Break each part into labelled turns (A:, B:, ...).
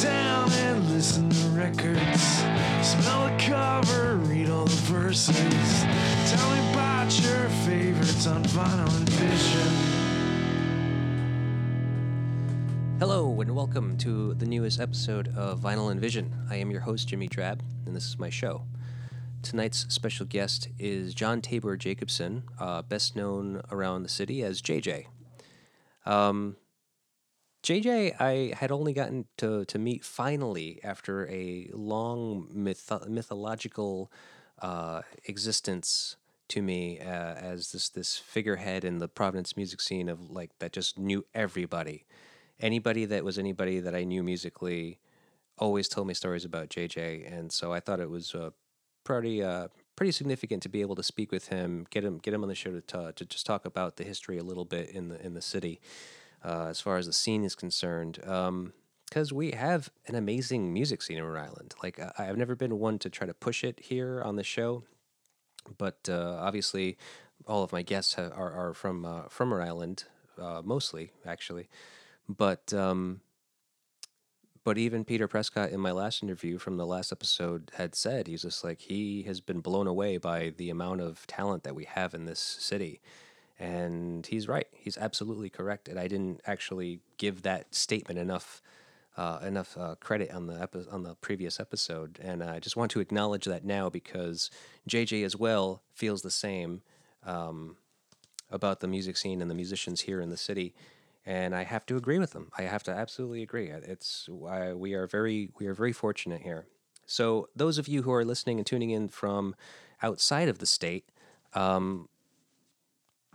A: Down and listen to records. Smell the cover, read all the verses. Tell me about your favorites on vinyl and vision.
B: Hello, and welcome to the newest episode of Vinyl and Vision. I am your host, Jimmy Drab, and this is my show. Tonight's special guest is John Tabor Jacobson, uh, best known around the city as JJ. Um, JJ, I had only gotten to, to meet finally after a long myth- mythological uh, existence to me uh, as this this figurehead in the Providence music scene of like that just knew everybody. Anybody that was anybody that I knew musically always told me stories about JJ, and so I thought it was uh, pretty uh, pretty significant to be able to speak with him, get him get him on the show to ta- to just talk about the history a little bit in the in the city, uh, as far as the scene is concerned. because we have an amazing music scene in Rhode Island. Like I've never been one to try to push it here on the show, but uh, obviously all of my guests are, are from uh, from Rhode Island, uh, mostly actually. But um, but even Peter Prescott in my last interview from the last episode had said he's just like he has been blown away by the amount of talent that we have in this city. And he's right. He's absolutely correct. And I didn't actually give that statement enough uh, enough uh, credit on the epi- on the previous episode, and I just want to acknowledge that now because JJ as well feels the same um, about the music scene and the musicians here in the city, and I have to agree with them. I have to absolutely agree. It's I, we are very we are very fortunate here. So those of you who are listening and tuning in from outside of the state, um,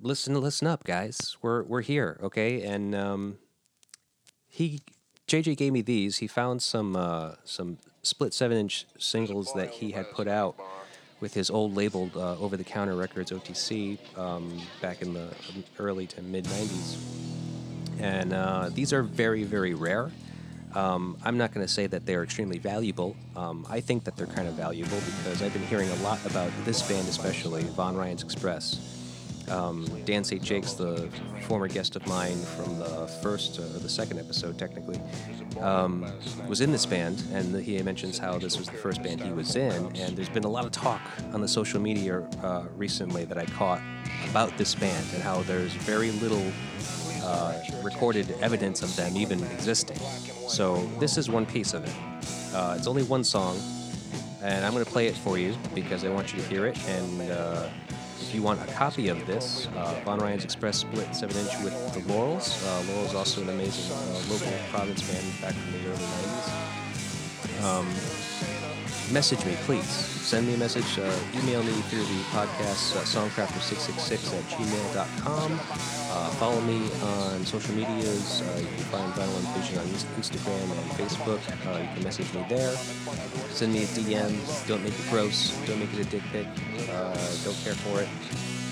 B: listen listen up, guys. We're we're here, okay? And um, he JJ gave me these. He found some uh, some split seven inch singles that he had put out with his old label uh, Over the Counter Records OTC um, back in the early to mid '90s, and uh, these are very very rare. Um, I'm not going to say that they're extremely valuable. Um, I think that they're kind of valuable because I've been hearing a lot about this band, especially Von Ryan's Express. Um, Dan St. Jacques the former guest of mine from the first uh, or the second episode, technically, um, was in this band, and he mentions how this was the first band he was in. And there's been a lot of talk on the social media uh, recently that I caught about this band and how there's very little uh, recorded evidence of them even existing. So this is one piece of it. Uh, it's only one song, and I'm going to play it for you because I want you to hear it. And uh, if you want a copy of this, uh, Von Ryan's Express split 7 inch with the Laurels. Uh, Laurels also an amazing uh, local Providence band back from the early 90s. Um, message me, please. Send me a message. Uh, email me through the podcast uh, songcrafter666 at gmail.com. Uh, follow me on social medias. Uh, you can find Vinyl and on Instagram and on Facebook. Uh, you can message me there. Send me a DM. Don't make it gross. Don't make it a dick pic. Uh, don't care for it.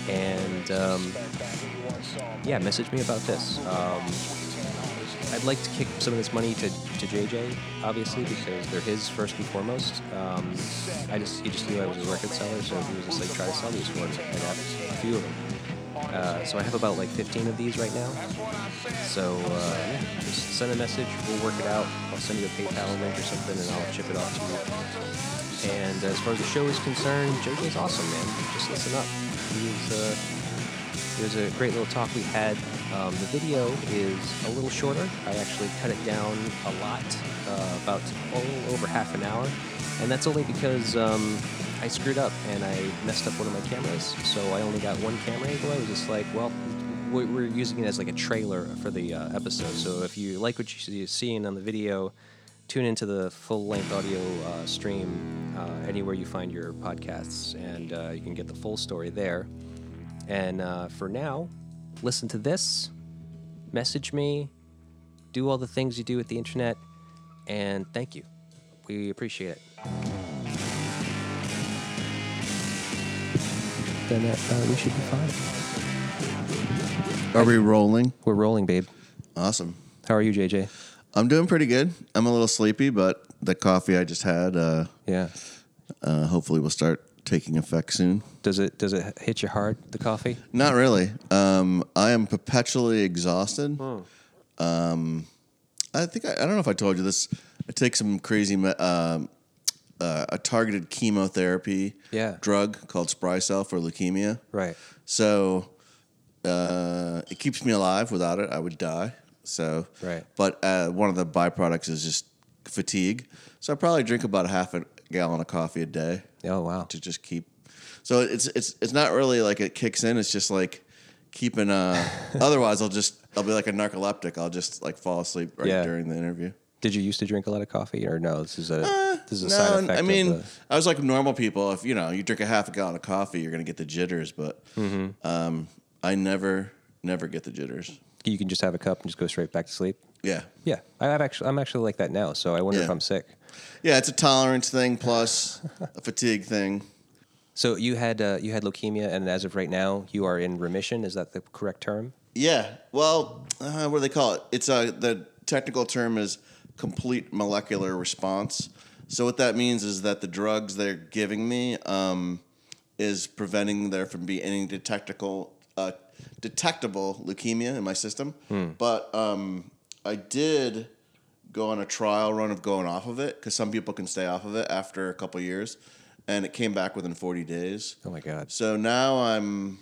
B: And um, yeah, message me about this. Um, I'd like to kick some of this money to, to JJ, obviously, because they're his first and foremost. Um, I just he just knew I was a record seller, so he was just like, try to sell these me. I got a few of them. Uh, so I have about like 15 of these right now. So uh, yeah, just send a message. We'll work it out. I'll send you a PayPal link or something, and I'll chip it off to you. And as far as the show is concerned, JJ's awesome, man. Just listen up. He's uh, it was a great little talk we had. Um, the video is a little shorter. I actually cut it down a lot, uh, about over half an hour, and that's only because um, I screwed up and I messed up one of my cameras. So I only got one camera angle. I was just like, well, we- we're using it as like a trailer for the uh, episode. So if you like what you're seeing on the video, tune into the full length audio uh, stream uh, anywhere you find your podcasts, and uh, you can get the full story there. And uh, for now, listen to this, message me, do all the things you do with the internet, and thank you. We appreciate it. Then uh, uh, we should be fine.
C: Are we rolling?
B: We're rolling, babe.
C: Awesome.
B: How are you, JJ?
C: I'm doing pretty good. I'm a little sleepy, but the coffee I just had uh,
B: Yeah.
C: uh, hopefully will start taking effect soon.
B: Does it does it hit you hard? The coffee?
C: Not really. Um, I am perpetually exhausted. Um, I think I, I don't know if I told you this. I take some crazy me- um, uh, a targeted chemotherapy
B: Yeah.
C: drug called Sprycel for leukemia.
B: Right.
C: So uh, it keeps me alive. Without it, I would die. So,
B: Right.
C: But uh, one of the byproducts is just fatigue. So I probably drink about a half a gallon of coffee a day
B: Oh wow.
C: to just keep. So it's it's it's not really like it kicks in. It's just like keeping. Uh, otherwise, I'll just I'll be like a narcoleptic. I'll just like fall asleep right
B: Yeah.
C: during the interview.
B: Did you used to drink a lot of coffee, or no? This is a this is a
C: No,
B: side effect.
C: I mean,
B: the,
C: I was like normal people. If you know you drink a half a gallon of coffee, you're gonna get the jitters. But
B: Mm-hmm.
C: um, I never never get the jitters.
B: you can just have a cup and just go straight back to sleep.
C: Yeah,
B: Yeah, I have actually. I'm actually like that now. So I wonder if I'm sick.
C: yeah. It's a tolerance thing plus a fatigue thing.
B: So you had uh, you had leukemia, and as of right now, you are in remission. Is that the correct term?
C: Yeah. Well, uh, what do they call it? It's uh, the technical term is complete molecular response. So what that means is that the drugs they're giving me um, is preventing there from being any detectable uh, detectable leukemia in my system. But um, I did go on a trial run of going off of it because some people can stay off of it after a couple years, and it came back within 40 days.
B: Oh my god.
C: So now I'm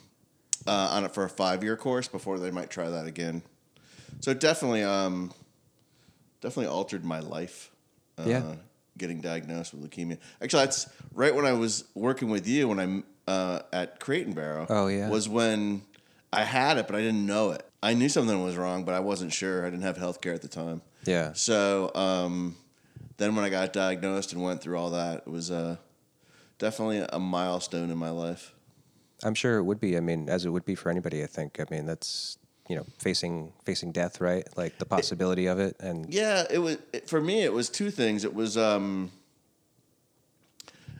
C: uh, on it for a five year course before they might try that again. So definitely, um, definitely altered my life. Uh,
B: Yeah.
C: Getting diagnosed with leukemia. Actually, that's right when I was working with you when I'm uh, at Crate and Barrel.
B: Oh, yeah.
C: Was when I had it, but I didn't know it. I knew something was wrong, but I wasn't sure. I didn't have health care at the time.
B: Yeah.
C: So um, then when I got diagnosed and went through all that, it was uh, definitely a milestone in my life.
B: I'm sure it would be. I mean, as it would be for anybody. I think. I mean, that's you know facing facing death, right? Like the possibility of it, and
C: Yeah, it was it, for me. It was two things. It was um,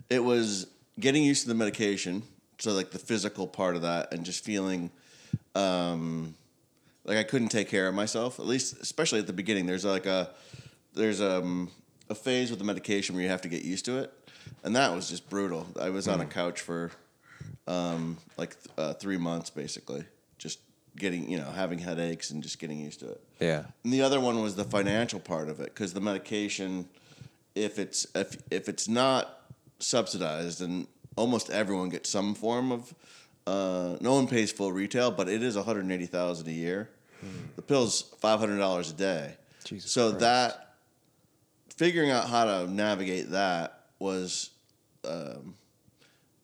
C: it was getting used to the medication, so like the physical part of that, and just feeling um, like I couldn't take care of myself. At least, especially at the beginning, there's like a there's um, a phase with the medication where you have to get used to it, and that was just brutal. I was on a couch for um, like th- uh, three months, basically, getting you know having headaches and just getting used to it.
B: yeah,
C: And the other one was the financial part of it because the medication, if it's if if it's not subsidized, and almost everyone gets some form of, uh, no one pays full retail, but it is one hundred eighty thousand a year. The pill's five hundred dollars a day.
B: Jesus
C: so
B: Christ.
C: that figuring out how to navigate that was um,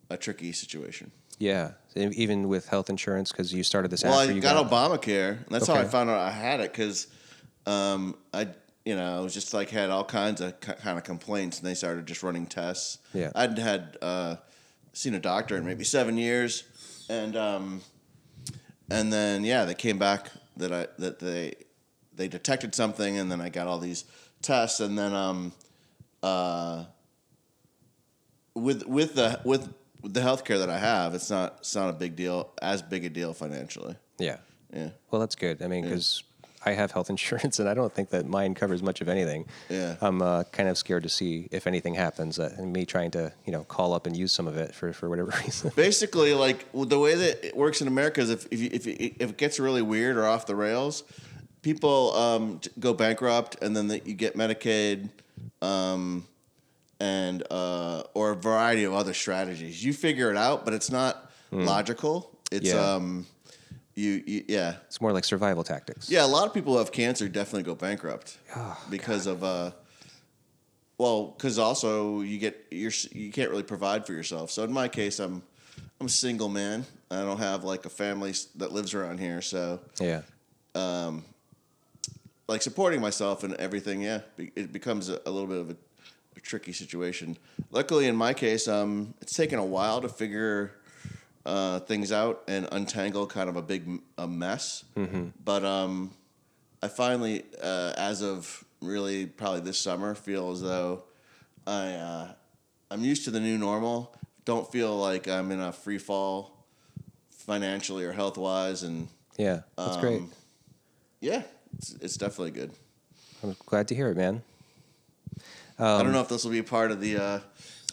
C: a tricky situation.
B: yeah. Even with health insurance, because you started this
C: Well,
B: after
C: I
B: you
C: got, Obamacare. And that's how I found out I had it because um, I, you know, I was just like had all kinds of ki- kind of complaints, and they started just running tests.
B: Yeah.
C: I'd had uh, seen a doctor in maybe seven years, and um, and then yeah, they came back that I that they they detected something, and then I got all these tests, and then um, uh, with with the with the healthcare that I have, it's not it's not a big deal, as big a deal financially.
B: Yeah.
C: Yeah.
B: Well, that's good. I mean, because I have health insurance, and I don't think that mine covers much of anything.
C: Yeah.
B: I'm uh, kind of scared to see if anything happens, uh, and me trying to you know call up and use some of it for for whatever reason.
C: Basically, like the way that it works in America is if if, you, if, it, if it gets really weird or off the rails, people um, go bankrupt, and then the, you get Medicaid, um, and uh, or a variety of other strategies. You figure it out, but it's not logical. It's
B: Yeah.
C: um, you, you yeah.
B: it's more like survival tactics.
C: Yeah, a lot of people who have cancer definitely go bankrupt because of uh, well, because also you get you're you can't really provide for yourself. So in my case, I'm I'm a single man. I don't have like a family that lives around here, so
B: Yeah.
C: Um, like supporting myself and everything. Yeah, it becomes a, a little bit of a, a tricky situation. Luckily, in my case, um, it's taken a while to figure uh, things out and untangle kind of a big a mess. But um, I finally, uh, as of really probably this summer, feel as though I uh, I'm used to the new normal. Don't feel like I'm in a free fall financially or health wise, and
B: Yeah. That's great.
C: Um, yeah, it's, it's definitely good.
B: I'm glad to hear it, man.
C: I
B: Um,
C: don't know if this will be part of the. Uh,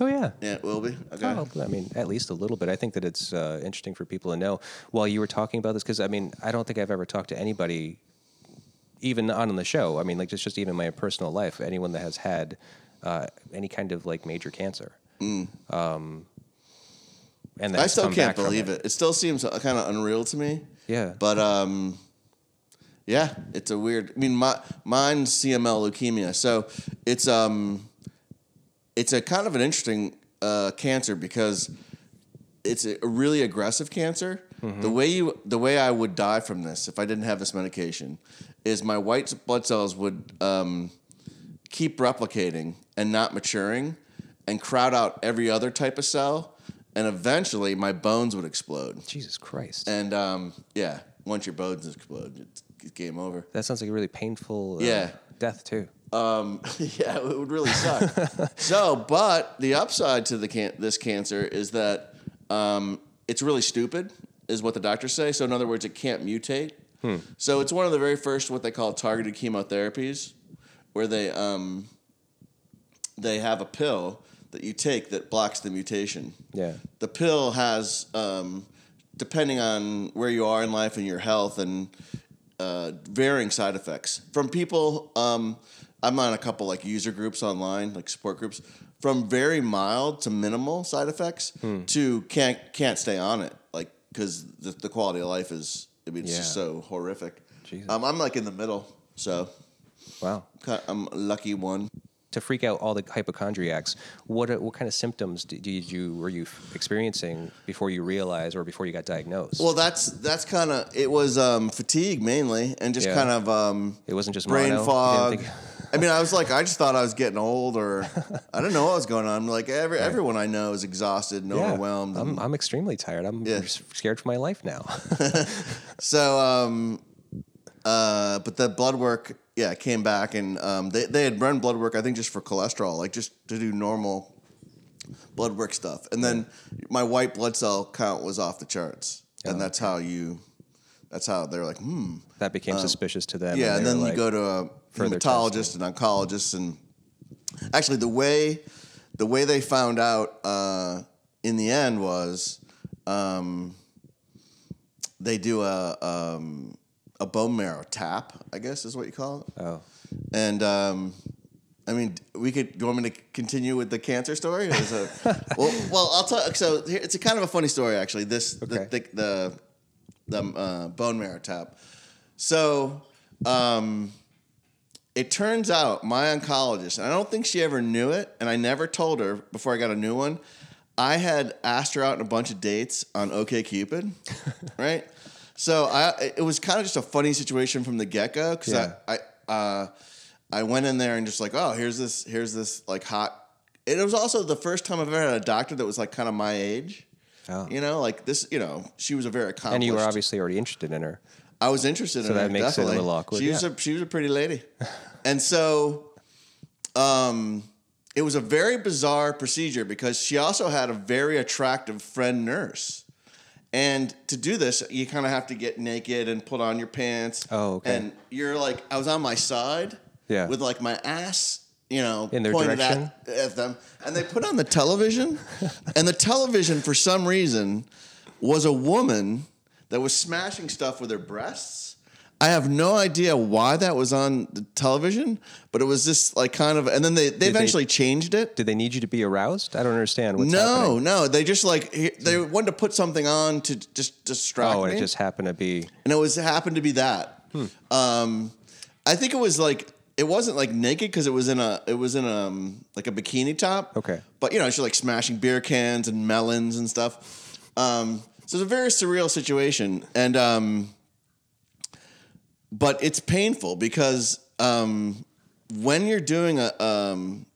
B: Oh yeah.
C: yeah, it will be. Okay.
B: Oh, I mean, at least a little bit. I think that it's uh, interesting for people to know. While you were talking about this, because I mean, I don't think I've ever talked to anybody even on the show. I mean, like just just even my personal life. Anyone that has had uh, any kind of like major cancer. Um, and
C: Mm. I still can't believe it. it. still seems kind of unreal to me.
B: Yeah.
C: But um, yeah, it's a weird. I mean, my mine's CML leukemia, so it's um, it's a kind of an interesting uh, cancer because it's a really aggressive cancer.
B: Mm-hmm.
C: The way you, the way I would die from this if I didn't have this medication, is my white blood cells would um, keep replicating and not maturing, and crowd out every other type of cell, and eventually my bones would explode.
B: Jesus Christ.
C: And um, yeah, once your bones explode, it's, it's game over.
B: that sounds like a really painful uh,
C: Yeah.
B: death too.
C: Um, yeah, it would really suck. so, but the upside to the can- this cancer is that um, it's really stupid, is what the doctors say. So, in other words, it can't mutate. So, it's one of the very first what they call targeted chemotherapies, where they um, they have a pill that you take that blocks the mutation.
B: Yeah.
C: The pill has, um, depending on where you are in life and your health, and uh, varying side effects from people. Um, I'm on a couple like user groups online, like support groups, from very mild to minimal side effects to can't can't stay on it, like because the, the quality of life is. I mean, it's just so horrific.
B: Jesus.
C: Um, I'm like in the middle, so
B: Wow.
C: I'm a lucky one.
B: To freak out all the hypochondriacs, what what kind of symptoms did you, were you experiencing before you realized or before you got diagnosed?
C: Well, that's that's kind of it was um, fatigue mainly, and just
B: Yeah.
C: kind of um,
B: it wasn't just
C: brain
B: mono?
C: Fog. I mean, I was like, I just thought I was getting old, or I don't know what was going on. Like every everyone I know is exhausted and
B: Yeah.
C: overwhelmed.
B: I'm, I'm extremely tired. I'm
C: Yeah.
B: scared for my life now.
C: so, um, uh, but the blood work, yeah, came back, and um, they they had run blood work. I think just for cholesterol, like just to do normal blood work stuff, and then my white blood cell count was off the charts, and
B: Oh,
C: that's how you. That's how they're like, hmm.
B: that became suspicious to them.
C: Yeah, and,
B: they
C: then
B: were
C: you go to a hematologist and oncologist, and actually the way the way they found out uh, in the end was um, they do a um, a bone marrow tap, I guess is what you call it,
B: Oh,
C: and. Um, I mean, we could. Do you want me to continue with the cancer story? Or is it, well, well, I'll tell. So here, it's a kind of a funny story, actually. This
B: Okay.
C: the the the, the uh, bone marrow tap. So, um, it turns out my oncologist, and I don't think she ever knew it, and I never told her before I got a new one. I had asked her out on a bunch of dates on OK Cupid, right? So I, it was kind of just a funny situation from the get go because
B: Yeah.
C: I, I, uh, I went in there and just like, oh, here's this, here's this like hot. It was also the first time I've ever had a doctor that was like kind of my age.
B: Oh.
C: You know, like this. You know, she was a very accomplished.
B: and you were obviously already interested in her.
C: I was interested in
B: that
C: her.
B: makes it a
C: definitely.
B: little awkward,
C: She was a she was a pretty lady, and so, um, it was a very bizarre procedure because she also had a very attractive friend nurse, and to do this, you kind of have to get naked and put on your pants.
B: Oh, okay.
C: And you're like, I was on my side,
B: Yeah.
C: with like my ass. You know,
B: In their
C: pointed
B: direction?
C: at, at them, and they put on the television, and the television for some reason was a woman that was smashing stuff with her breasts. I have no idea why that was on the television, but it was just like kind of, and then they, they
B: they-
C: eventually changed it.
B: Did they need you to be aroused? I don't understand what's
C: no,
B: happening.
C: no, they just like they wanted to put something on to just distract
B: Oh, and
C: me,
B: it just happened to be.
C: and it was happened to be that.
B: Hmm.
C: Um, I think it was like it wasn't like naked because it was in a it was in a um, like a bikini top.
B: Okay.
C: but you know she's like smashing beer cans and melons and stuff. Um, so it's a very surreal situation, and um, but it's painful because um, when you're doing a um,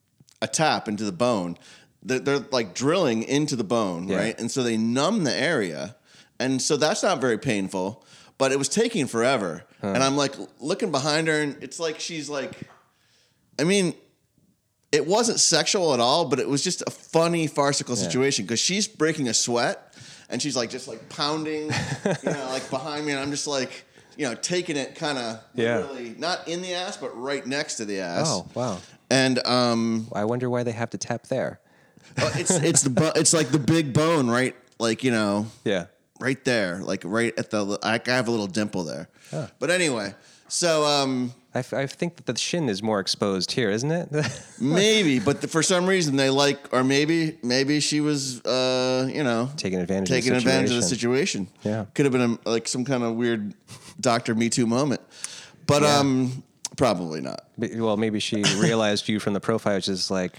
C: a tap into the bone, they're, they're like drilling into the bone,
B: Yeah.
C: right? And so they numb the area, and so that's not very painful. But it was taking forever, and I'm like looking behind her, and it's like she's like, I mean, it wasn't sexual at all, but it was just a funny farcical situation because she's breaking a sweat and she's like just like pounding, you know, like behind me, and I'm just like, you know, taking it kind of
B: Yeah.
C: really not in the ass, but right next to the ass.
B: Oh, wow.
C: And um,
B: I wonder why they have to tap there.
C: oh, it's it's the bo- it's like the big bone, right? Like you know,
B: Yeah.
C: right there, like right at the. I I have a little dimple there. But anyway, So um,
B: I, f- I think that the shin is more exposed here, isn't it?
C: maybe, but the, for some reason they like, or maybe maybe she was, uh, you know,
B: Taking advantage
C: taking
B: of the
C: advantage of the
B: situation.
C: situation.
B: Yeah.
C: could have been a, like some kind of weird Doctor Me Too moment, but
B: Yeah.
C: um, probably not.
B: But- well, maybe she realized you from the profile, which is like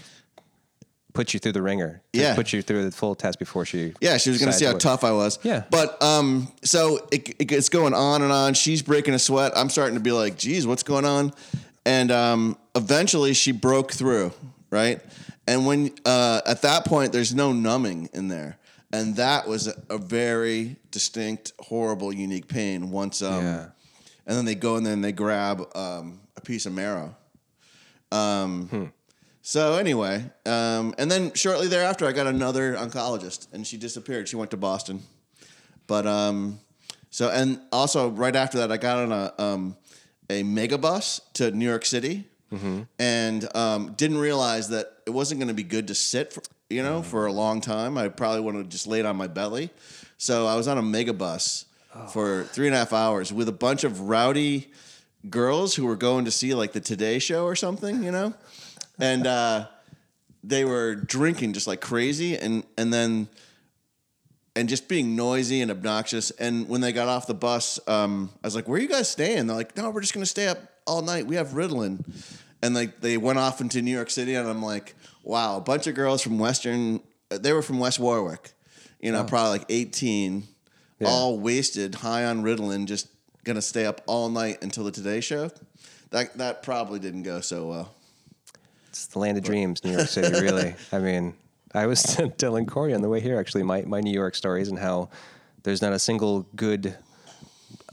B: put you through the ringer.
C: Yeah.
B: Put you through the full test before she.
C: Yeah, she was going to see how tough I was.
B: Yeah.
C: But um, so it, it, it's going on and on. She's breaking a sweat. I'm starting to be like, geez, what's going on? And um, eventually she broke through, right? And when uh, at that point, there's no numbing in there. And that was a, a very distinct, horrible, unique pain once. Um,
B: Yeah.
C: And then they go in there and they grab um, a piece of marrow. Um, So anyway, um, and then shortly thereafter, I got another oncologist, and she disappeared. She went to Boston, but um, so and also right after that, I got on a um, a megabus to New York City, and um, didn't realize that it wasn't going to be good to sit, for, you know, for a long time. I probably would have just laid on my belly. So I was on a mega megabus for three and a half hours with a bunch of rowdy girls who were going to see like the Today Show or something, you know, and uh, they were drinking just like crazy, and and then and just being noisy and obnoxious. And when they got off the bus, um, I was like, "Where are you guys staying?" They're like, "No, we're just gonna stay up all night. We have Ritalin." And like they went off into New York City, and I'm like, "Wow, a bunch of girls from Western. They were from West Warwick, you know, oh. probably like 18, all wasted, high on Ritalin, just gonna stay up all night until the Today Show." That that probably didn't go so well.
B: It's the land of dreams, New York City, really. I mean, I was telling Corey on the way here, actually, my, my New York stories and how there's not a single good,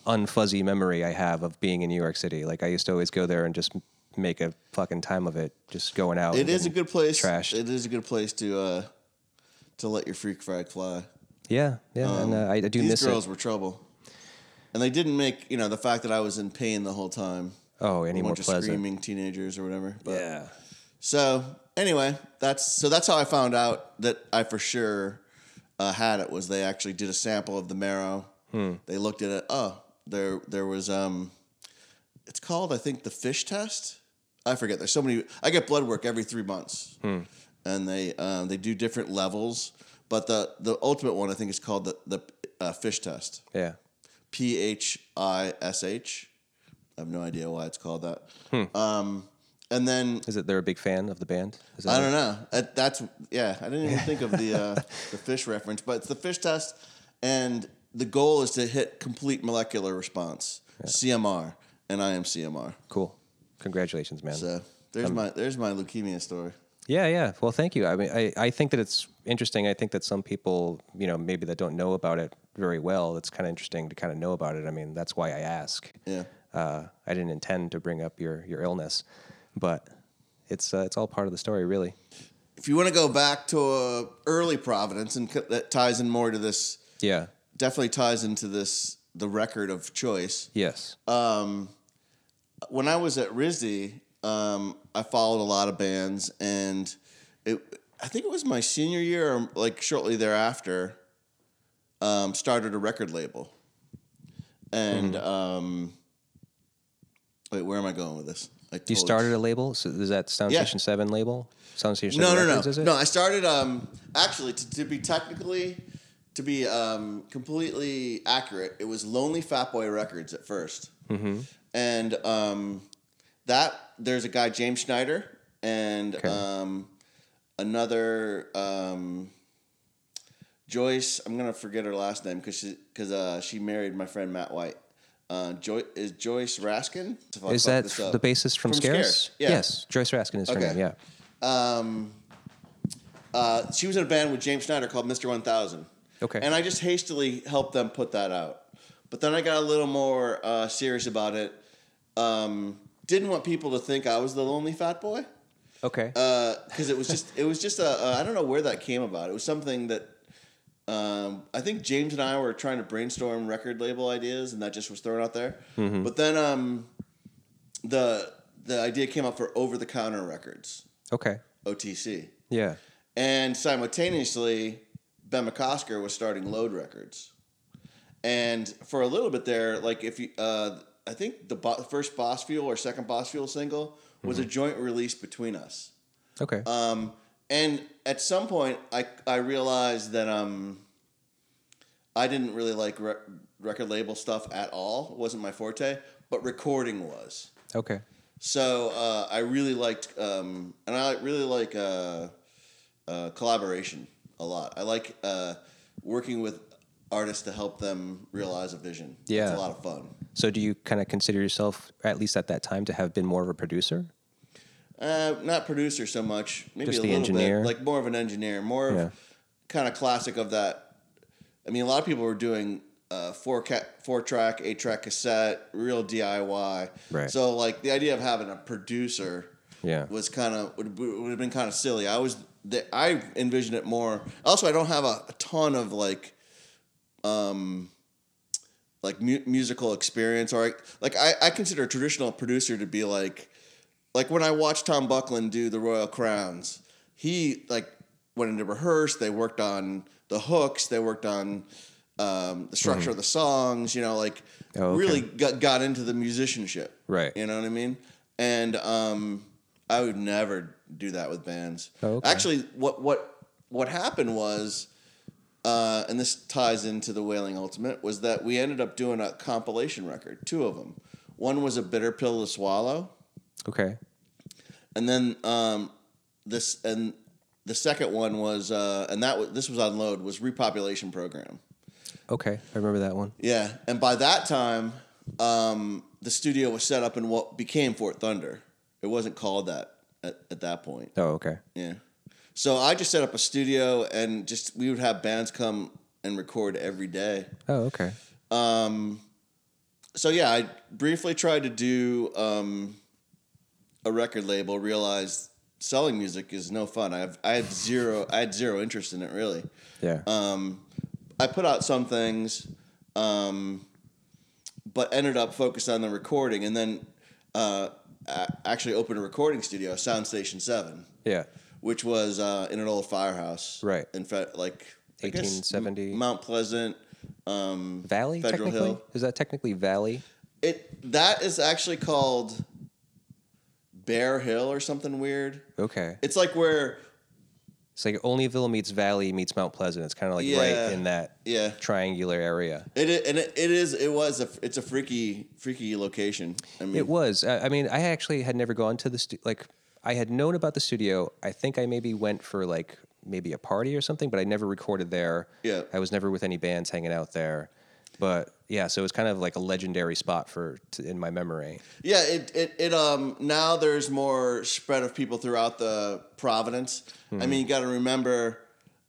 B: unfuzzy memory I have of being in New York City. Like, I used to always go there and just make a fucking time of it, just going out.
C: It is a good place.
B: Trashed.
C: It is a good place to uh, to let your freak flag fly.
B: yeah, yeah. and uh, I, I do
C: These
B: miss
C: girls
B: it.
C: were trouble, and they didn't make you know the fact that I was in pain the whole time.
B: Oh, any
C: a
B: more pleasant.
C: screaming teenagers or whatever. But
B: Yeah.
C: So anyway, that's so that's how I found out that I for sure uh, had it. Was they actually did a sample of the marrow?
B: Hmm.
C: They looked at it. Oh, there there was um, it's called I think the fish test. I forget. There's so many. I get blood work every three months,
B: Hmm.
C: and they um, they do different levels. But the the ultimate one I think is called the the uh, fish test.
B: Yeah.
C: P H I S H. I have no idea why it's called that. Um, and then
B: Is it they're a big fan of the band?
C: I don't know. That- That's yeah. I didn't even think of the uh, the fish reference, but it's the fish test, and the goal is to hit complete molecular response, CMR, and I am CMR.
B: Cool. Congratulations, man.
C: So there's my there's my leukemia story.
B: Yeah, yeah. Well, thank you. I mean, I, I think that it's interesting. I think that some people, you know, maybe that don't know about it very well, it's kind of interesting to kind of know about it. I mean, that's why I ask.
C: Yeah.
B: Uh, I didn't intend to bring up your, your illness, but it's uh, it's all part of the story, really.
C: If you want to go back to uh, early Providence, and that ties in more to this,
B: Yeah.
C: definitely ties into this the record of choice.
B: Yes.
C: um, when I was at RISD, um, I followed a lot of bands, and it, I think it was my senior year, or like shortly thereafter, um, started a record label. And um, wait, where am I going with this? I
B: you started a label. So is that Sound
C: Yeah.
B: Station Seven label? Sound Station
C: No,
B: Seven
C: no,
B: Records,
C: no,
B: it?
C: no. I started um, actually to, to be technically, to be um, completely accurate. It was Lonely Fat Boy Records at 1st mm-hmm. And um, that there's a guy James Schneider and
B: Okay.
C: um, another um, Joyce. I'm gonna forget her last name because she because uh, she married my friend Matt White. Uh, Joy is Joyce Raskin.
B: Is that
C: this
B: f-
C: up.
B: the bassist from, Scarce?
C: Yeah.
B: Yes. Joyce Raskin is her
C: Okay.
B: name. Yeah.
C: um, uh, she was in a band with James Schneider called Mr. 1000.
B: Okay.
C: And I just hastily helped them put that out. But then I got a little more uh, serious about it. Um, didn't want people to think I was the lonely fat boy
B: Okay.
C: Uh because it was just it was just a a I don't know where that came about. It was something that um, I think James and I were trying to brainstorm record label ideas, and that just was thrown out there. But then um, the the idea came up for over the counter records,
B: okay.
C: OTC.
B: Yeah.
C: And simultaneously, Ben McOsker was starting Load Records. And for a little bit there, like if you, uh, I think the bo- first Boss Fuel or second Boss Fuel single was a joint release between us.
B: Okay.
C: Um, and at some point, I I realized that um, I didn't really like re- record label stuff at all. It wasn't my forte, but recording was.
B: okay.
C: So uh, I really liked, um, and I really like uh, uh, collaboration a lot. I like uh, working with artists to help them realize a vision.
B: Yeah.
C: it's a lot of fun.
B: So do you kind of consider yourself, at least at that time, to have been more of a producer?
C: Uh, not producer so much. Maybe
B: Just
C: a
B: the
C: little
B: engineer?
C: bit, like more of an engineer, more of
B: Yeah.
C: kind of classic of that. I mean, a lot of people were doing uh, four ca- four track, eight track cassette, real DIY.
B: Right.
C: So like the idea of having a producer
B: Yeah.
C: was kind of would, would have been kind of silly. I was the, I envisioned it more. Also, I don't have a, a ton of like, um, like mu- musical experience, or I, like I, I consider a traditional producer to be like, like when I watched Tom Buckland do the Royal Crowns, he like went into rehearse. They worked on the hooks. They worked on um, the structure of the songs. You know, like
B: Oh, okay.
C: really got got into the musicianship.
B: Right.
C: You know what I mean? And um, I would never do that with bands.
B: Oh, okay.
C: Actually, what what what happened was, uh, and this ties into the Wailing Ultimate, was that we ended up doing a compilation record, two of them. One was a bitter pill to swallow,
B: Okay.
C: and then um, this and the second one was, uh, and that was this was on load was repopulation program.
B: Okay. I remember that one.
C: Yeah, and by that time, um, the studio was set up in what became Fort Thunder. It wasn't called that at, at that point.
B: Oh, okay.
C: Yeah. So I just set up a studio, and just we would have bands come and record every day.
B: Oh, okay.
C: So yeah, I briefly tried to do um, a record label. Realized selling music is no fun. I have I had zero I had zero interest in it really.
B: Yeah.
C: Um, I put out some things, um, but ended up focused on the recording, and then uh, a- actually opened a recording studio, Sound Station Seven,
B: yeah.
C: Which was uh, in an old firehouse,
B: Right.
C: In fact, like
B: 1870.
C: M- Mount Pleasant, um,
B: Valley,
C: Federal
B: technically?
C: Hill.
B: Is that technically Valley?
C: It that is actually called Bear Hill or something weird.
B: Okay.
C: It's like where
B: It's like Olneyville meets Valley meets Mount Pleasant. It's kind of like
C: Yeah.
B: right in that
C: yeah.
B: triangular area.
C: It and it, it is it was a it's a freaky freaky location. I mean,
B: It was. I I mean, I actually had never gone to the stu- like. I had known about the studio. I think I maybe went for like maybe a party or something, but I never recorded there.
C: Yeah.
B: I was never with any bands hanging out there. But yeah, so it was kind of like a legendary spot for t- in my memory.
C: Yeah, it, it, it um now there's more spread of people throughout the Providence. I mean, you got to remember.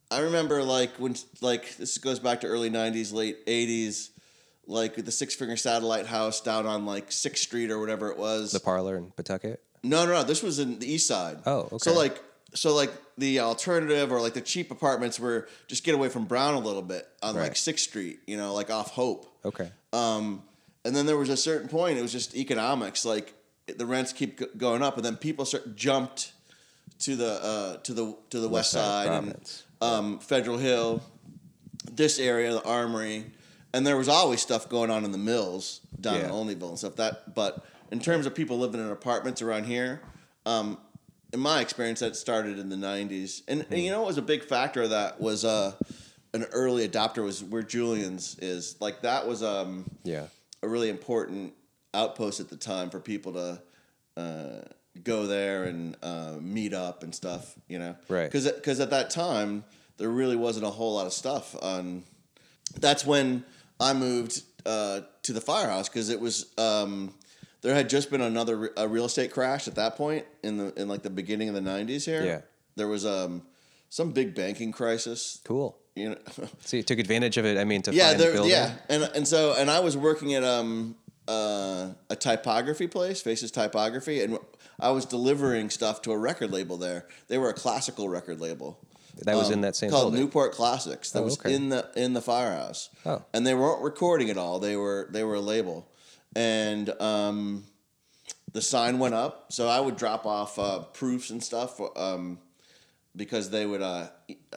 C: I remember like when like this goes back to early '90s, late '80s, like the Six Finger Satellite House down on like Sixth Street or whatever it was.
B: The parlor in Pawtucket.
C: No, no, no. This was in the East Side.
B: Oh, okay.
C: So like, so like the alternative or like the cheap apartments were just get away from Brown a little bit on like Sixth Street. You know, like off Hope.
B: Okay.
C: Um, and then there was a certain point. It was just economics. Like the rents keep go- going up, and then people start jumped to the uh, to the to the west,
B: West side
C: and um, Federal Hill, this area, the Armory, and there was always stuff going on in the mills down in
B: Yeah.
C: Olneyville and stuff. That, but in terms of people living in apartments around here, um, in my experience, that started in the '90s, and, and you know what was a big factor of that was uh, an early adopter was where Julian's is. Like that was um,
B: Yeah.
C: a really important outpost at the time for people to uh, go there and uh, meet up and stuff. You know,
B: Right.
C: Because at that time there really wasn't a whole lot of stuff on. That's when I moved uh, to the firehouse because it was. Um, there had just been another re- a real estate crash at that point in the in like the beginning of the '90s here.
B: Yeah.
C: there was um some big banking crisis.
B: Cool.
C: You know,
B: So you took advantage of it. I mean, to
C: yeah,
B: find a
C: there,
B: building.
C: yeah, and and so and I was working at um uh, a typography place, Faces Typography, and I was delivering stuff to a record label there. They were a classical record label.
B: That was
C: um,
B: in that same
C: called
B: building.
C: Newport Classics. That
B: Oh,
C: was
B: okay.
C: in the in the firehouse.
B: Oh.
C: and they weren't recording at all. They were they were a label, and um, the sign went up. So I would drop off uh, proofs and stuff um, because they would uh,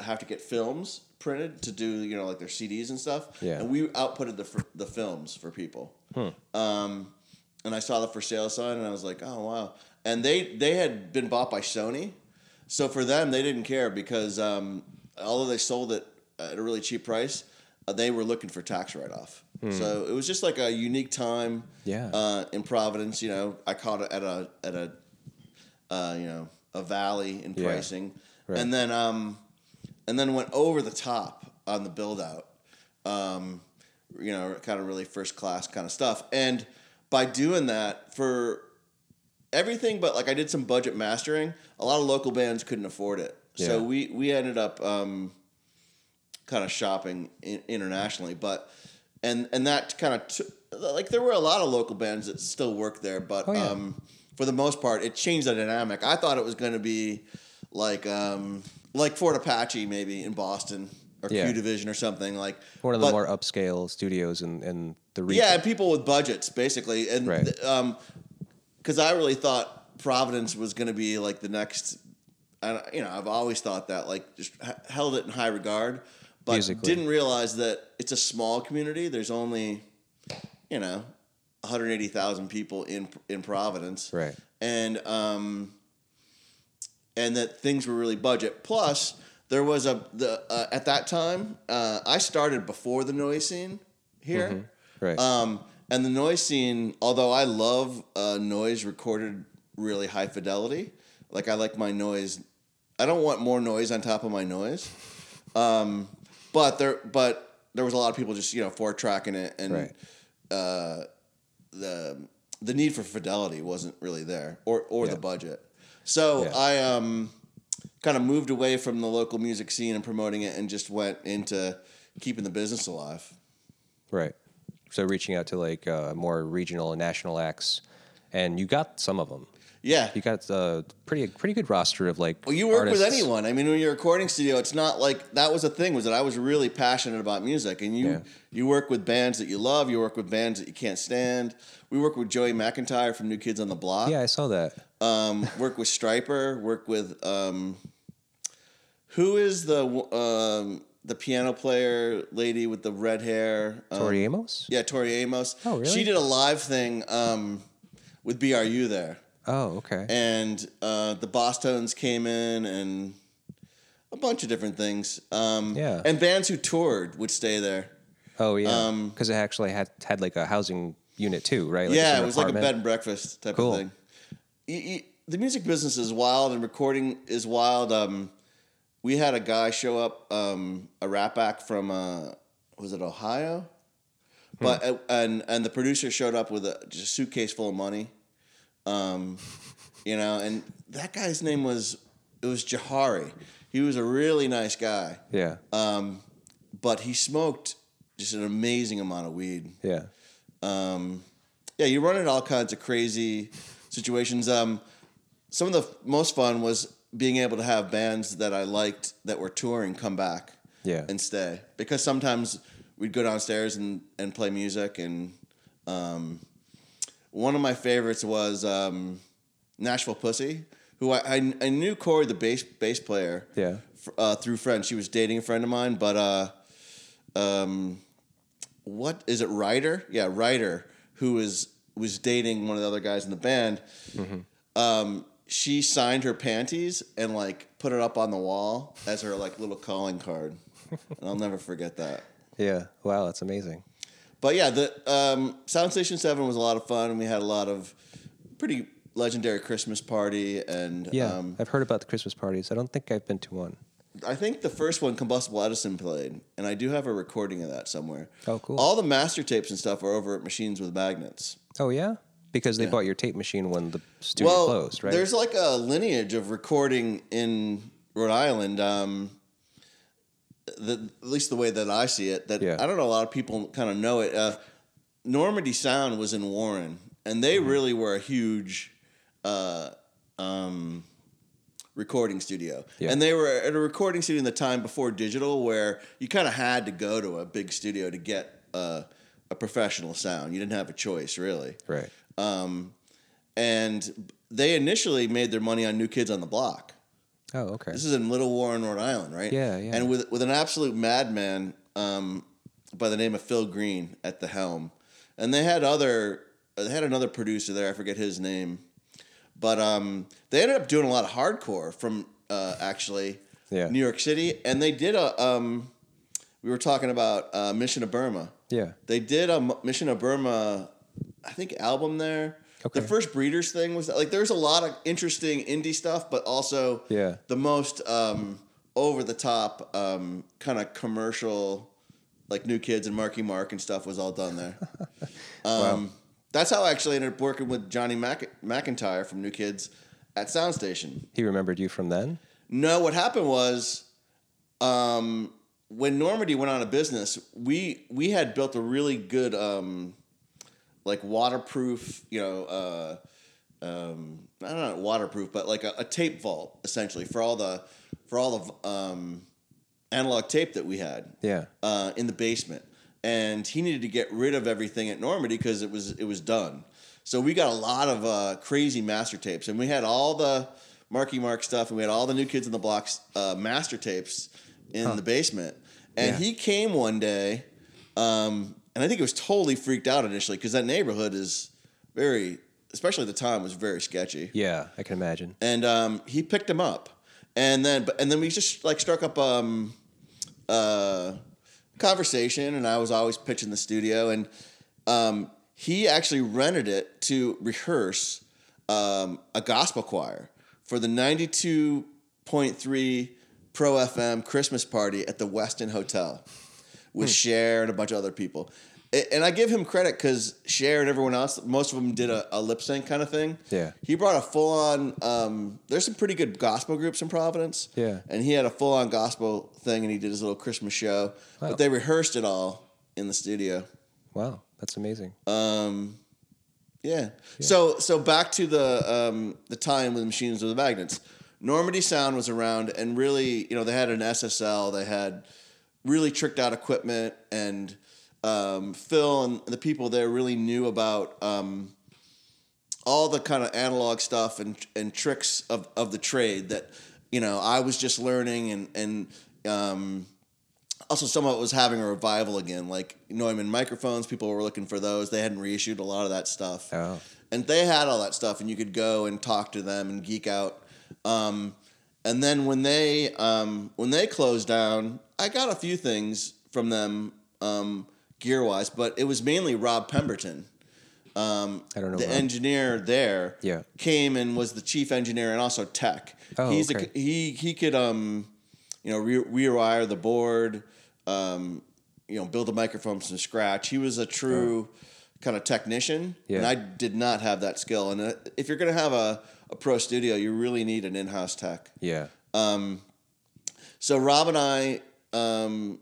C: have to get films printed to do you know like their CDs and stuff.
B: Yeah.
C: and we outputted the the films for people. Um, and I saw the for sale sign, and I was like, oh wow. And they they had been bought by Sony, so for them they didn't care because um, although they sold it at a really cheap price, uh, they were looking for tax write off. So it was just like a unique time.
B: Yeah.
C: Uh, in Providence, you know, I caught it at a at a uh, you know a valley in
B: Yeah.
C: pricing,
B: Right.
C: and then um, and then went over the top on the build out. Um, you know, kind of really first class kind of stuff. And by doing that for everything, but like I did some budget mastering, a lot of local bands couldn't afford it. So we we ended up um, kind of shopping in, internationally, but and and that kind of t- like there were a lot of local bands that still work there, but
B: Oh, yeah.
C: um, for the most part, it changed the dynamic. I thought it was going to be like um, like Fort Apache maybe in Boston or
B: Yeah.
C: Q Division or something like
B: One of the
C: but-
B: more upscale studios in, in the region.
C: yeah, and people with budgets, basically, and
B: Right.
C: th- um, because I really thought Providence was going to be like the next. I, you know, I've always thought that, like, just held it in high regard, but
B: Musically.
C: didn't realize that it's a small community. There's only, you know, 180,000 people in in Providence,
B: Right.
C: And um, and that things were really budget. Plus, there was a the uh, at that time uh, I started before the noise scene here.
B: Right.
C: Um, and the noise scene, although I love uh, noise recorded really high fidelity, like I like my noise. I don't want more noise on top of my noise. Um, but there, but there was a lot of people just you know four tracking it, and
B: Right.
C: uh, the the need for fidelity wasn't really there, or or
B: Yeah.
C: the budget. So
B: Yeah.
C: I um kind of moved away from the local music scene and promoting it, and just went into keeping the business alive.
B: Right. So reaching out to like uh, more regional and national acts, and you got some of them.
C: Yeah,
B: You got a pretty pretty good roster of like.
C: Well, you work with anyone. I mean, when you're a recording studio, it's not like that was a thing. Was that I was really passionate about music, and you
B: Yeah.
C: you work with bands that you love. You work with bands that you can't stand. We work with Joey McIntyre from New Kids on the Block.
B: Yeah, I saw that.
C: Um, work with Stryper. Work with um, who is the um, the piano player lady with the red hair? Um,
B: Tori Amos.
C: Yeah, Tori Amos.
B: Oh, really?
C: She did a live thing um, with BRU there
B: Oh, okay.
C: and uh, the Boston's came in and a bunch of different things. Um,
B: Yeah.
C: And bands who toured would stay there.
B: oh yeah,
C: um,
B: because it actually had had like a housing unit too, right? Like
C: yeah, it was like a bed and breakfast type
B: Cool.
C: of thing. Y- y- the music business is wild and recording is wild. Um, we had a guy show up, um, a rap act from, uh, was it Ohio?
B: Hmm.
C: But uh, and and the producer showed up with a just a suitcase full of money, um, you know, and that guy's name was it was Jahari. He was a really nice guy,
B: Yeah,
C: um, but he smoked just an amazing amount of weed.
B: yeah,
C: Um, yeah, you run into all kinds of crazy situations. Um, some of the f- most fun was being able to have bands that I liked that were touring come back
B: yeah.
C: and stay because sometimes we'd go downstairs and, and play music and um, one of my favorites was um, Nashville Pussy, who I, I, I knew Corey the bass bass player
B: Yeah.
C: f- uh, through friends. She was dating a friend of mine, but uh, um, what is it? Ruyter, yeah, Ruyter, who is was dating one of the other guys in the band. Um, she signed her panties and like put it up on the wall as her like little calling card, and I'll never forget that.
B: Yeah. Wow, that's amazing.
C: But yeah, the um, Sound Station Seven was a lot of fun, and we had a lot of pretty legendary Christmas party. And
B: Yeah,
C: um,
B: I've heard about the Christmas parties. I don't think I've been to one.
C: I think the first one, Combustible Edison, played, and I do have a recording of that somewhere.
B: Oh, cool.
C: All the master tapes and stuff are over at Machines with Magnets.
B: Oh yeah, because they
C: Yeah.
B: bought your tape machine when the studio
C: well,
B: closed, right?
C: there's like a lineage of recording in Rhode Island. Um, the, at least the way that I see it, that
B: Yeah.
C: I don't know a lot of people kind of know it. Uh, Normandy Sound was in Warren, and they
B: Mm-hmm.
C: really were a huge uh, um, recording studio.
B: Yeah.
C: And they were at a recording studio in the time before digital, where you kind of had to go to a big studio to get uh, a professional sound. You didn't have a choice, really.
B: right.
C: Um, and they initially made their money on New Kids on the Block.
B: Oh okay.
C: This is in Little Warren, Rhode Island, right?
B: Yeah, yeah.
C: And with with an absolute madman um, by the name of Phil Green at the helm, and they had other they had another producer there. I forget his name, but um, they ended up doing a lot of hardcore from uh, actually
B: Yeah.
C: New York City, and they did a. Um, we were talking about uh, Mission of Burma.
B: Yeah.
C: They did a M- Mission of Burma, I think, album there.
B: Okay.
C: The first Breeders thing was like there's a lot of interesting indie stuff, but also
B: Yeah.
C: the most um, over the top um, kind of commercial, like New Kids and Marky Mark and stuff was all done there. um, That's how I actually ended up working with Johnny Mac- McIntyre from New Kids at Soundstation.
B: He remembered you from then.
C: No, what happened was, um, when Normandy went out of business, we we had built a really good, um, like waterproof, you know, uh, um, I don't know, waterproof, but like a, a tape vault essentially for all the for all the um, analog tape that we had
B: Yeah.
C: uh, in the basement, and he needed to get rid of everything at Normandy because it was it was done. So we got a lot of uh, crazy master tapes, and we had all the Marky Mark stuff, and we had all the New Kids in the Blocks uh, master tapes in the basement. And
B: Yeah.
C: he came one day, um, and I think it was totally freaked out initially because that neighborhood is very, especially at the time, was very sketchy
B: Yeah, I can imagine.
C: and um, he picked him up, and then but and then we just like struck up um, uh, conversation, and I was always pitching the studio, and um, he actually rented it to rehearse um, a gospel choir for the ninety two point three Pro FM Christmas party at the Westin Hotel with Cher and a bunch of other people. And I give him credit because Cher and everyone else, most of them did a, a lip sync kind of thing.
B: Yeah.
C: He brought a full on. Um, there's some pretty good gospel groups in Providence.
B: Yeah.
C: And he had a full on gospel thing, and he did his little Christmas show.
B: Wow.
C: But they rehearsed it all in the studio.
B: Wow, that's amazing.
C: Um, yeah. So so back to the um, the time with the machines with the magnets. Normandy Sound was around, and really, you know, they had an SSL. They had really tricked out equipment, and um, Phil and the people there really knew about um, all the kind of analog stuff and and tricks of, of the trade that you know I was just learning, and and um, also some of it was having a revival again. Like Neumann microphones, people were looking for those. They hadn't reissued a lot of that stuff,
B: Oh.
C: and they had all that stuff, and you could go and talk to them and geek out. Um, and then when they um, when they closed down, I got a few things from them um, gear wise, but it was mainly Rob Pemberton
B: I don't know.
C: the
B: Rob.
C: engineer there
B: Yeah.
C: came and was the chief engineer and also tech.
B: Oh,
C: He's
B: okay.
C: a, he he could um you know re- rewire the board, um you know build a microphone from scratch. He was a true kind of technician,
B: Oh. Yeah.
C: and I did not have that skill. And uh, if you're gonna have a a pro studio, you really need an in-house tech.
B: yeah.
C: Um, So Rob and I, um,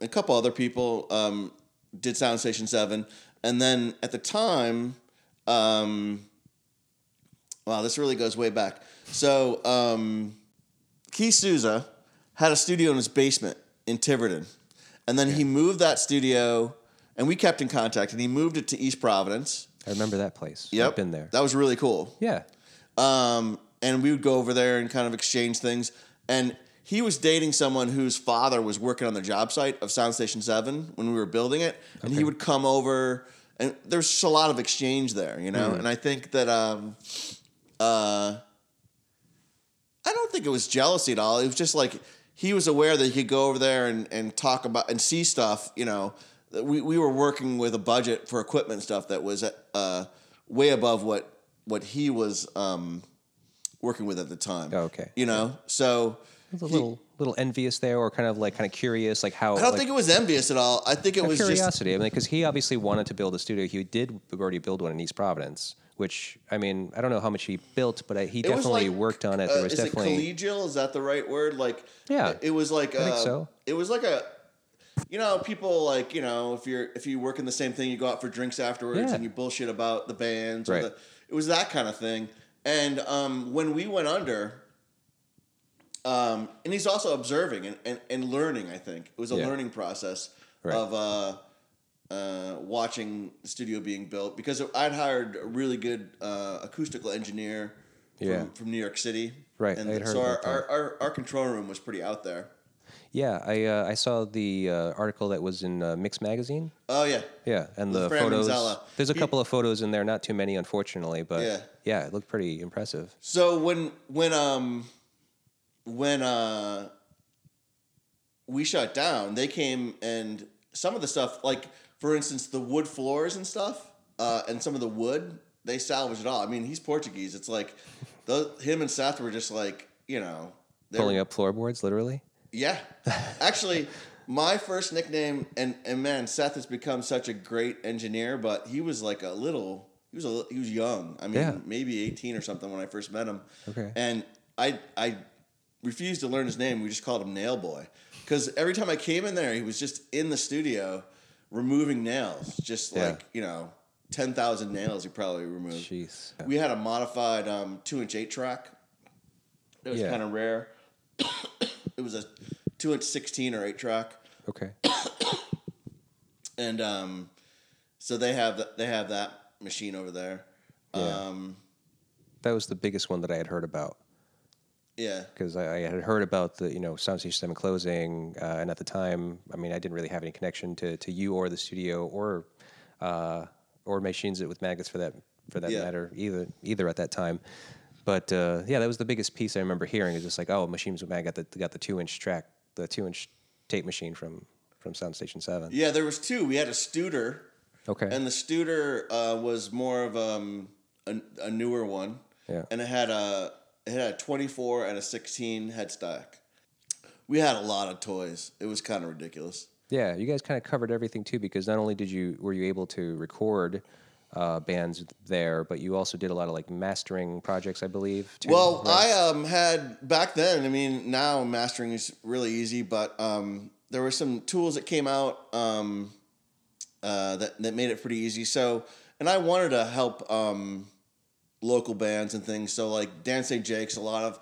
C: a couple other people, um, did Sound Station Seven, and then at the time, um, wow, this really goes way back. So um, Keith Souza had a studio in his basement in Tiverton, and then he moved that studio, and we kept in contact, and he moved it to East Providence.
B: I remember that place.
C: Yep,
B: I've been there.
C: That was really cool.
B: yeah.
C: Um, and we would go over there and kind of exchange things. And he was dating someone whose father was working on the job site of Soundstation Seven when we were building it, and he would come over, and there's just a lot of exchange there, you know. And I think that um, uh, I don't think it was jealousy at all. It was just like he was aware that he could go over there and, and talk about and see stuff, you know. We, we were working with a budget for equipment and stuff that was uh, way above what what he was um, working with at the time.
B: Oh, okay.
C: You know, so
B: A little little envious there, or kind of like kind of curious, like how.
C: I don't
B: like,
C: think it was envious at all. I think it was just
B: curiosity. I mean, because he obviously wanted to build a studio. He did already build one in East Providence, which I mean, I don't know how much he built, but I, he
C: it
B: definitely
C: like,
B: worked on it.
C: uh,
B: There was
C: is
B: definitely
C: it collegial? Is that the right word? Like,
B: Yeah,
C: it was like
B: I think
C: uh,
B: so.
C: It was like a, you know, people like you know, if you're if you work in the same thing, you go out for drinks afterwards
B: Yeah.
C: and you bullshit about the bands. Or
B: Right.
C: the, it was that kind of thing. And um, when we went under, um, and he's also observing and, and, and learning. I think it was a
B: Yeah.
C: learning process
B: Right.
C: of. Uh, uh, watching the studio being built because I'd hired a really good uh, acoustical engineer from,
B: Yeah.
C: from New York City.
B: Right,
C: And
B: I had heard
C: so our, our, our, our control room was pretty out there.
B: Yeah, I uh, I saw the uh, article that was in uh, Mix magazine.
C: Oh yeah,
B: Yeah, and the
C: Fran
B: photos.
C: Manzella.
B: There's a
C: He-
B: couple of photos in there, not too many, unfortunately, but
C: Yeah.
B: yeah, it looked pretty impressive.
C: So when when um when uh we shut down, they came and some of the stuff, like for instance, the wood floors and stuff, uh, and some of the wood, they salvaged it all. I mean, he's Portuguese. It's like the him and Seth were just like you know
B: Pulling
C: were-
B: up floorboards, literally.
C: Yeah, actually, my first nickname, and and man, Seth has become such a great engineer, but he was like a little. He was a he was young. I mean,
B: Yeah.
C: maybe eighteen or something when I first met him.
B: Okay.
C: And I I refused to learn his name. We just called him Nail Boy because every time I came in there, he was just in the studio removing nails, just
B: Yeah.
C: like you know, ten thousand nails he probably removed.
B: Jeez.
C: We had a modified um, two inch eight track. It was
B: Yeah.
C: kind of rare. it was a two inch sixteen or eight track,
B: Okay.
C: and um, so they have th- they have that machine over there.
B: Yeah.
C: Um,
B: That was the biggest one that I had heard about
C: yeah,
B: because I, I had heard about the you know Sound Seven closing, uh, and at the time, I mean, I didn't really have any connection to, to you or the studio or uh, or machines with magnets for that for that
C: Yeah.
B: matter either either at that time. But uh, yeah, that was the biggest piece I remember hearing. Is just like, oh, machines with mag got the got the two inch track, the two inch tape machine from from Sound Station Seven.
C: yeah. There was two. We had a Studer,
B: Okay.
C: and the Studer uh, was more of um, a, a newer one.
B: Yeah.
C: and it had a it had a twenty four and a sixteen head stack. We had a lot of toys. It was kind of ridiculous.
B: Yeah, you guys kind of covered everything too, because not only did you were you able to record uh, bands there, but you also did a lot of like mastering projects, I believe. Too,
C: Well,
B: right?
C: I um had back then. I mean, now mastering is really easy, but um, there were some tools that came out um, uh, that that made it pretty easy. So, and I wanted to help um, local bands and things. So, like Dan St. Jacques, a lot of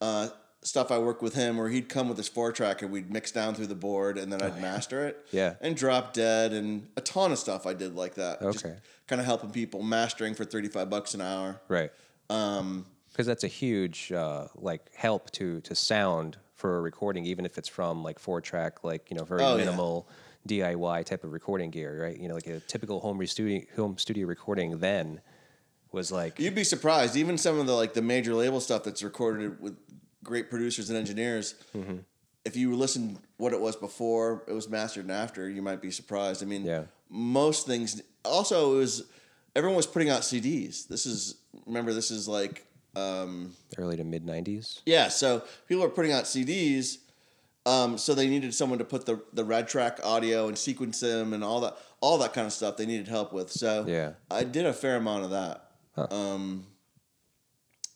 C: uh, stuff I worked with him, where he'd come with his four track and we'd mix down through the board, and then I'd master it.
B: Oh, Yeah.
C: and Drop Dead, and a ton of stuff I did like that. Just
B: Okay.
C: kind of helping people mastering for thirty five bucks an hour.
B: right,
C: Um,
B: because that's a huge uh, like help to to sound for a recording, even if it's from like four track, like you know, very
C: Oh, yeah.
B: minimal DIY type of recording gear, right? You know, like a typical home studio home studio recording then was like
C: You'd be surprised. Even some of the like the major label stuff that's recorded with great producers and engineers.
B: Mm-hmm.
C: If you listen what it was before it was mastered and after, you might be surprised. I mean,
B: Yeah.
C: most things. Also, it was everyone was putting out CDs. This is remember this is like um,
B: early to mid '90s.
C: yeah. So people are putting out CDs. Um, so they needed someone to put the the red track audio and sequence them and all that all that kind of stuff. They needed help with. So
B: Yeah.
C: I did a fair amount of that.
B: Huh.
C: Um,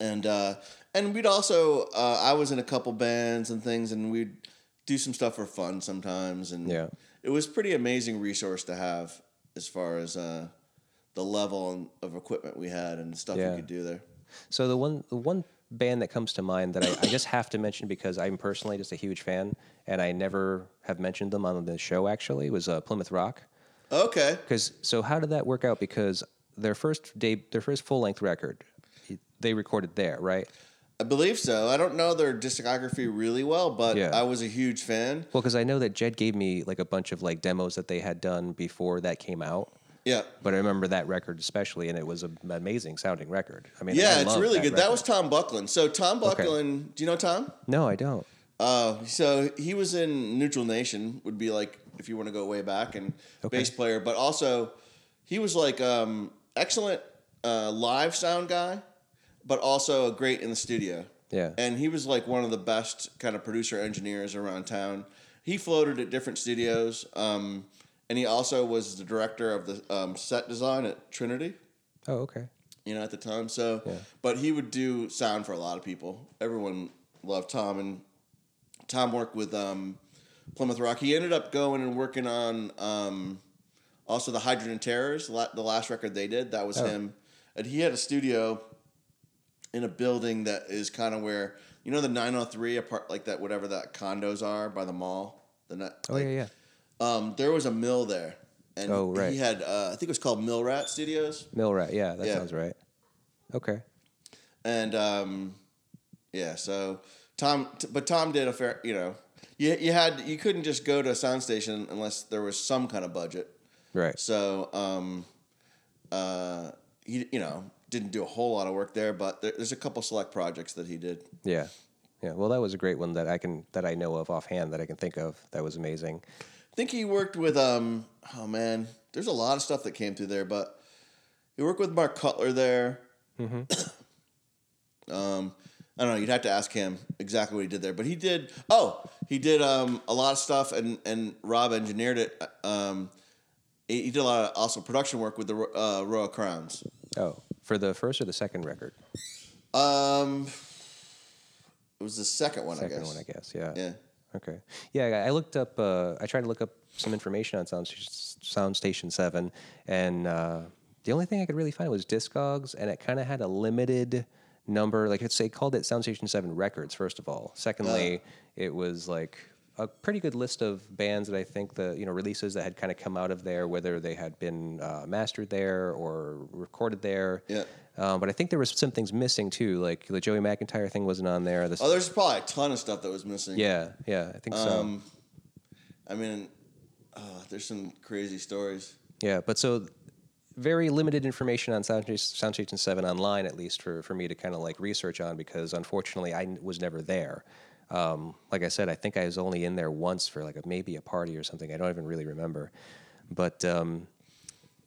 C: and uh, and we'd also uh, I was in a couple bands and things, and we'd do some stuff for fun sometimes, and
B: Yeah.
C: it was pretty amazing resource to have as far as uh, the level of equipment we had and stuff
B: Yeah.
C: we could do there.
B: So the one the one band that comes to mind that I, I just have to mention because I'm personally just a huge fan, and I never have mentioned them on the show actually was uh, Plymouth Rock.
C: Okay,
B: Because so how did that work out? Because their first day, their first full length record, they recorded there, right?
C: I believe so. I don't know their discography really well, but
B: Yeah.
C: I was a huge fan.
B: Well, because I know that Jed gave me like a bunch of like demos that they had done before that came out.
C: Yeah.
B: But I remember that record especially, and it was an amazing sounding record. I mean, I
C: Yeah, it's
B: loved
C: really good. That was Tom Buckland. So Tom Buckland, do you know Tom?
B: no, I don't.
C: Uh, so he was in Neutral Nation, would be like if you want to go way back, and
B: Okay.
C: bass player, but also he was like um, excellent uh, live sound guy, but also a great in the studio.
B: Yeah.
C: and he was like one of the best kind of producer engineers around town. He floated at different studios, um, and he also was the director of the um, set design at Trinity
B: Oh, okay.
C: you know, at the time. So,
B: Yeah.
C: but he would do sound for a lot of people. Everyone loved Tom, and Tom worked with um, Plymouth Rock. He ended up going and working on um, also the Hydrogen Terrors, the last record they did. That was
B: Oh.
C: him, and he had a studio in a building that is kind of where you know the 903 apart like that whatever that condos are by the mall. The ni-
B: Oh yeah, yeah.
C: Um, there was a mill there, and
B: Oh, right.
C: he had uh, I think it was called Mill Rat Studios.
B: Mill Rat. Yeah, that
C: Yeah.
B: sounds right. Okay.
C: and um, yeah, so Tom, t- but Tom did a fair, you know, you you had you couldn't just go to a sound station unless there was some kind of budget.
B: Right.
C: So, um, uh, he you know didn't do a whole lot of work there, but there, there's a couple select projects that he did.
B: Yeah. Yeah. Well, that was a great one that I can that I know of offhand that I can think of. That was amazing.
C: I think he worked with um oh man, there's a lot of stuff that came through there, but he worked with Mark Cutler there. um, I don't know. You'd have to ask him exactly what he did there, but he did. Oh, he did um a lot of stuff, and and Rob engineered it. Um, he did a lot of also production work with the uh, Royal Crowns.
B: Oh, for the first or the second record?
C: Um, it was the second one,
B: Second
C: I guess.
B: one, I guess. Yeah.
C: Yeah.
B: Okay. Yeah, I looked up. Uh, I tried to look up some information on Sound, Sound Station Seven, and uh, the only thing I could really find was Discogs, and it kind of had a limited number. Like it's they called it Sound Station Seven Records. First of all, secondly, it was like a pretty good list of bands that I think the you know releases that had kind of come out of there, whether they had been uh, mastered there or recorded there.
C: Yeah.
B: Um, but I think there was some things missing too, like the Joey McIntyre thing wasn't on there. The,
C: Oh, there's probably a ton of stuff that was missing.
B: yeah, yeah, I think so.
C: Um, I mean, uh, there's some crazy stories.
B: Yeah, but so very limited information on Sound, 7 online, at least for, for me to kind of like research on because unfortunately I was never there. Um, like I said, I think I was only in there once for like a, maybe a party or something. I don't even really remember. But um,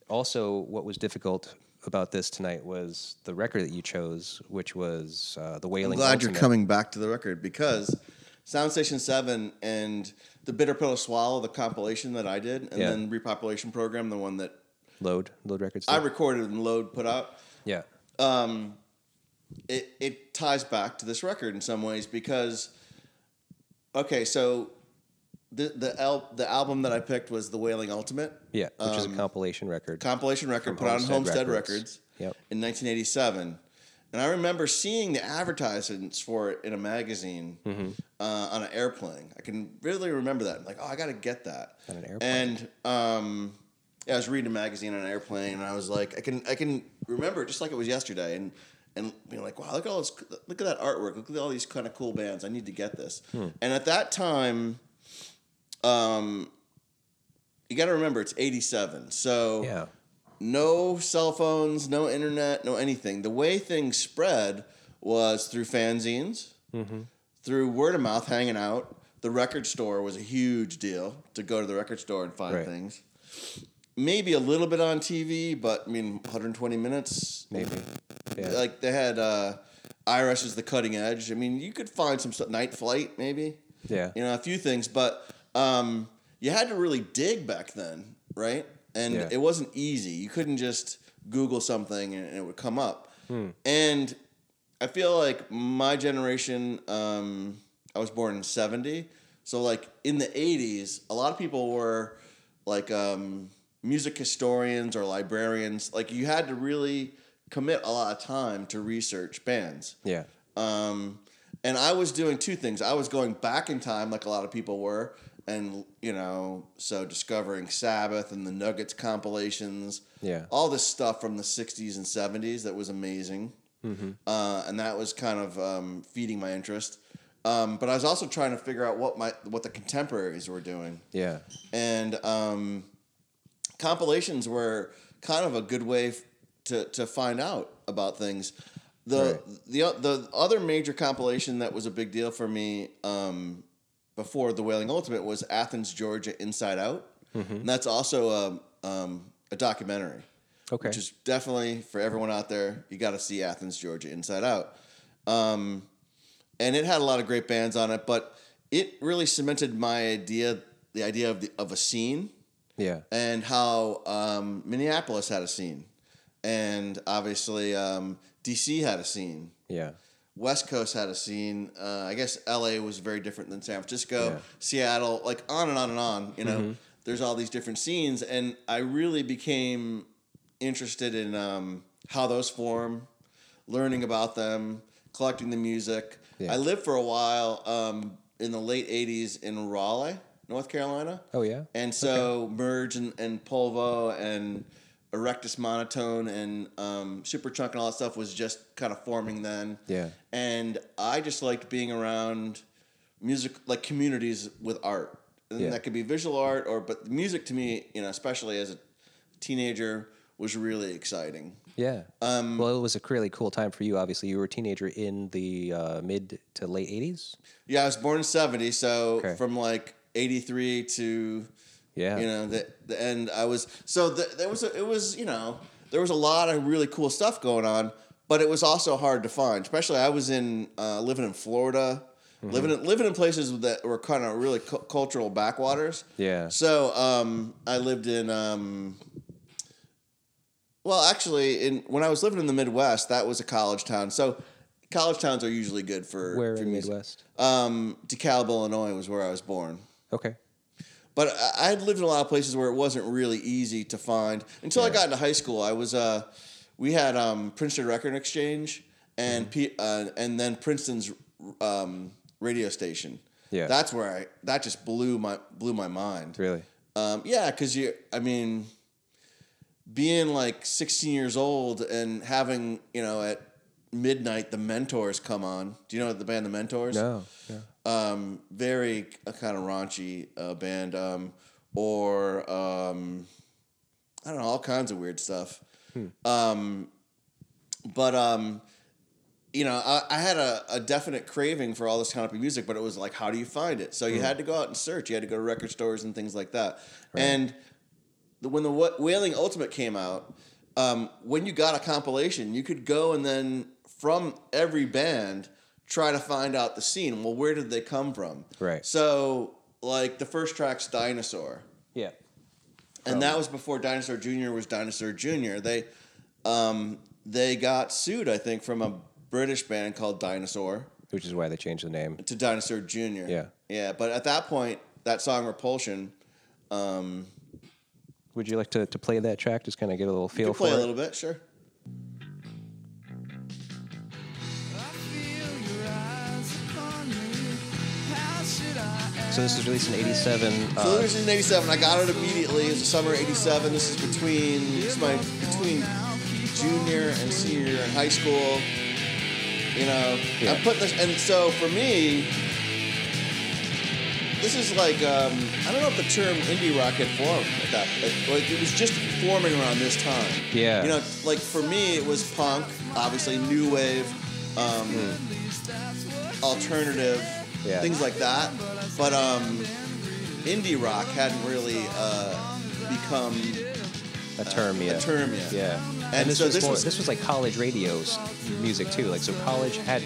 B: also, what was difficult about this tonight was the record that you chose, which was uh, The
C: I'm glad
B: Ultimate.
C: you're coming back to the record because Sound Station 7 and the Bitter Pill Swallow, the compilation that I did, and
B: Yeah.
C: then Repopulation Program, the one that
B: Load, Load Records.
C: I recorded and Load put out,
B: yeah.
C: it, it ties back to this record in some ways because, okay, so the the, the album that I picked was The Wailing Ultimate.
B: Yeah, which is a compilation record.
C: compilation record put out on
B: Homestead
C: Homestead
B: Records.
C: Records,
B: Yep.
C: in 1987. And I remember seeing the advertisements for it in a magazine
B: Mm-hmm.
C: uh, on an airplane. I can really remember that. I'm like, oh, I got to get that.
B: On an airplane.
C: And um, yeah, I was reading a magazine on an airplane, and I was like, I can I can remember it just like it was yesterday, and and being like, wow, look at all this, look at that artwork, look at all these kind of cool bands. I need to get this.
B: Hmm.
C: And at that time, um, you got to remember it's 87, so
B: Yeah.
C: no cell phones, no internet, no anything. The way things spread was through fanzines, through word of mouth, hanging out. The record store was a huge deal to go to the record store and find
B: Right.
C: things. Maybe a little bit on TV, but I mean, 120 minutes.
B: Maybe. Yeah.
C: Like they had uh, IRS is the cutting edge. I mean, you could find some stuff. Night Flight, maybe.
B: Yeah.
C: You know, a few things, but um, you had to really dig back then, right? And
B: Yeah.
C: it wasn't easy. You couldn't just Google something and it would come up. And I feel like my generation, um, I was born in 70. So, like, in the 80s, a lot of people were like um, music historians or librarians. Like, you had to really commit a lot of time to research bands.
B: Yeah.
C: Um, and I was doing two things. I was going back in time, like a lot of people were, and you know, so discovering Sabbath and the Nuggets compilations,
B: Yeah.
C: all this stuff from the '60s and '70s that was amazing, uh, and that was kind of um, feeding my interest. Um, but I was also trying to figure out what my what the contemporaries were doing
B: Yeah.
C: and um, compilations were kind of a good way f- to to find out about things. The
B: Right.
C: the the other major compilation that was a big deal for me um, before the Wailing Ultimate was Athens, Georgia, Inside Out, and that's also a um, a documentary.
B: Okay.
C: Which is definitely for everyone out there. You got to see Athens, Georgia, Inside Out. Um, and it had a lot of great bands on it, but it really cemented my idea, the idea of the, of a scene,
B: Yeah.
C: and how um, Minneapolis had a scene, and obviously um, DC had a scene.
B: Yeah.
C: West Coast had a scene. Uh, I guess LA was very different than San Francisco,
B: Yeah.
C: Seattle, like on and on and on. You know, there's all these different scenes, and I really became interested in um, how those form, learning about them, collecting the music.
B: Yeah.
C: I lived for a while um, in the late '80s in Raleigh, North Carolina.
B: Oh yeah.
C: And so Merge and, and Polvo and Erectus Monotone and um, Superchunk and all that stuff was just kind of forming then.
B: Yeah.
C: And I just liked being around music like communities with art, and
B: Yeah.
C: that could be visual art or but music to me, you know, especially as a teenager, was really exciting.
B: Yeah.
C: Um,
B: well, it was a really cool time for you. Obviously, you were a teenager in the uh, mid to late '80s.
C: Yeah, I was born in '70, so
B: Okay.
C: from like '83 to
B: Yeah.
C: you know the the end, I was so the, there was a, it was you know there was a lot of really cool stuff going on, but it was also hard to find. Especially I was in uh, living in Florida,
B: Mm-hmm.
C: living in, living in places that were kind of really cu- cultural backwaters.
B: Yeah.
C: So um, I lived in. Um, well, actually, in when I was living in the Midwest, that was a college town. So college towns are usually good for
B: Where
C: for
B: in
C: music.
B: Midwest?
C: Um, DeKalb, Illinois was where I was born.
B: Okay.
C: But I- had lived in a lot of places where it wasn't really easy to find until I got into high school. I was uh, we had um, Princeton Record Exchange and P- uh, and then Princeton's um, radio station.
B: Yeah.
C: that's where I that just blew my blew my mind.
B: Really.
C: Um, yeah, because you, I mean, being like 16 years old and having, you know, at midnight, the Mentors come on. Do you know the band The Mentors?
B: No. Yeah.
C: Um, very uh, kind of raunchy uh, band. Um, or, um, I don't know, all kinds of weird stuff. Um, but, um, you know, I, I had a, a definite craving for all this kind of music, but it was like, how do you find it? So you had to go out and search. You had to go to record stores and things like that. And the, when the Wailing Ultimate came out, um, when you got a compilation, you could go and then from every band try to find out the scene. Well, where did they come from?
B: Right.
C: So, like the first track's Dinosaur
B: Yeah.
C: and that was before Dinosaur Jr. was Dinosaur Jr. They um, they got sued, I think, from a British band called Dinosaur
B: Which is why they changed the name.
C: to Dinosaur Jr.
B: Yeah.
C: yeah. But at that point, that song Repulsion,
B: Would you like to, to play that track? Just kind of get a little feel for
C: play a little bit, sure.
B: So this was released in '87.
C: So
B: Uh,
C: this is in '87. I got it immediately. It was the summer of '87. This is between is my between junior and senior year in high school. You know,
B: Yeah.
C: I'm putting this, and so for me, this is like um, I don't know if the term indie rock had formed at that. It, like, it was just forming around this time.
B: Yeah.
C: You know, like for me, it was punk, obviously new wave, um, alternative,
B: Yeah.
C: things like that. But um, indie rock hadn't really uh, become
B: a term, yeah.
C: a term yet.
B: Yeah. And,
C: And
B: this
C: so
B: was
C: this
B: more,
C: was-
B: this was like college radio's music too. Like so, college had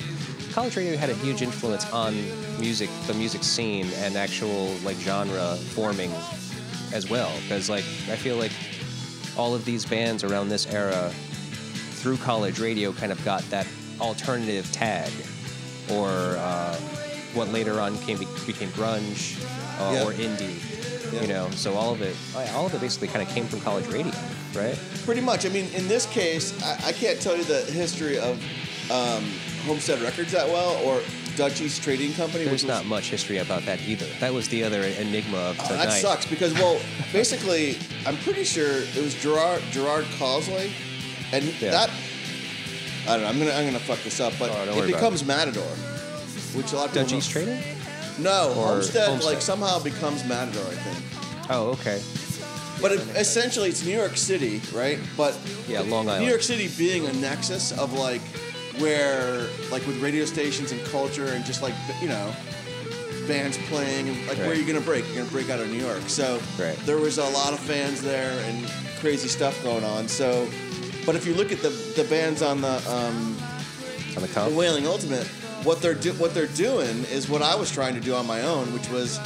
B: college radio had a huge influence on music, the music scene, and actual like genre forming as well. Because like I feel like all of these bands around this era through college radio kind of got that alternative tag, or uh, what later on came became grunge uh,
C: Yeah.
B: or indie.
C: Yeah.
B: You know, so all of it, all of it basically kind of came from college radio, right?
C: Pretty much. I mean, in this case, I, I can't tell you the history of um, Homestead Records that well, or Dutch East Trading Company.
B: There's
C: which was-
B: not much history about that either. That was the other enigma of
C: Oh,
B: tonight.
C: that sucks because well, basically, I'm pretty sure it was Gerard Gerard Cosloy, and
B: Yeah.
C: that I don't know. I'm gonna I'm gonna fuck this up, but
B: Oh,
C: it becomes Matador, which a lot of people
B: Dutch East
C: don't-? No,
B: Or
C: Homestead,
B: Homestead?
C: like somehow becomes Matador, I think.
B: Oh, okay.
C: But it, essentially, it's New York City, right? But
B: Yeah, Long Island.
C: New York City being a nexus of like where, like with radio stations and culture and just like you know, bands playing and like where
B: Right.
C: you're gonna break? You're gonna break out of New York. So
B: Right.
C: there was a lot of fans there and crazy stuff going on. So, but if you look at the the bands on the um,
B: On the
C: the
B: comp?
C: Wailing Ultimate, what they're do- what they're doing is what I was trying to do on my own, which was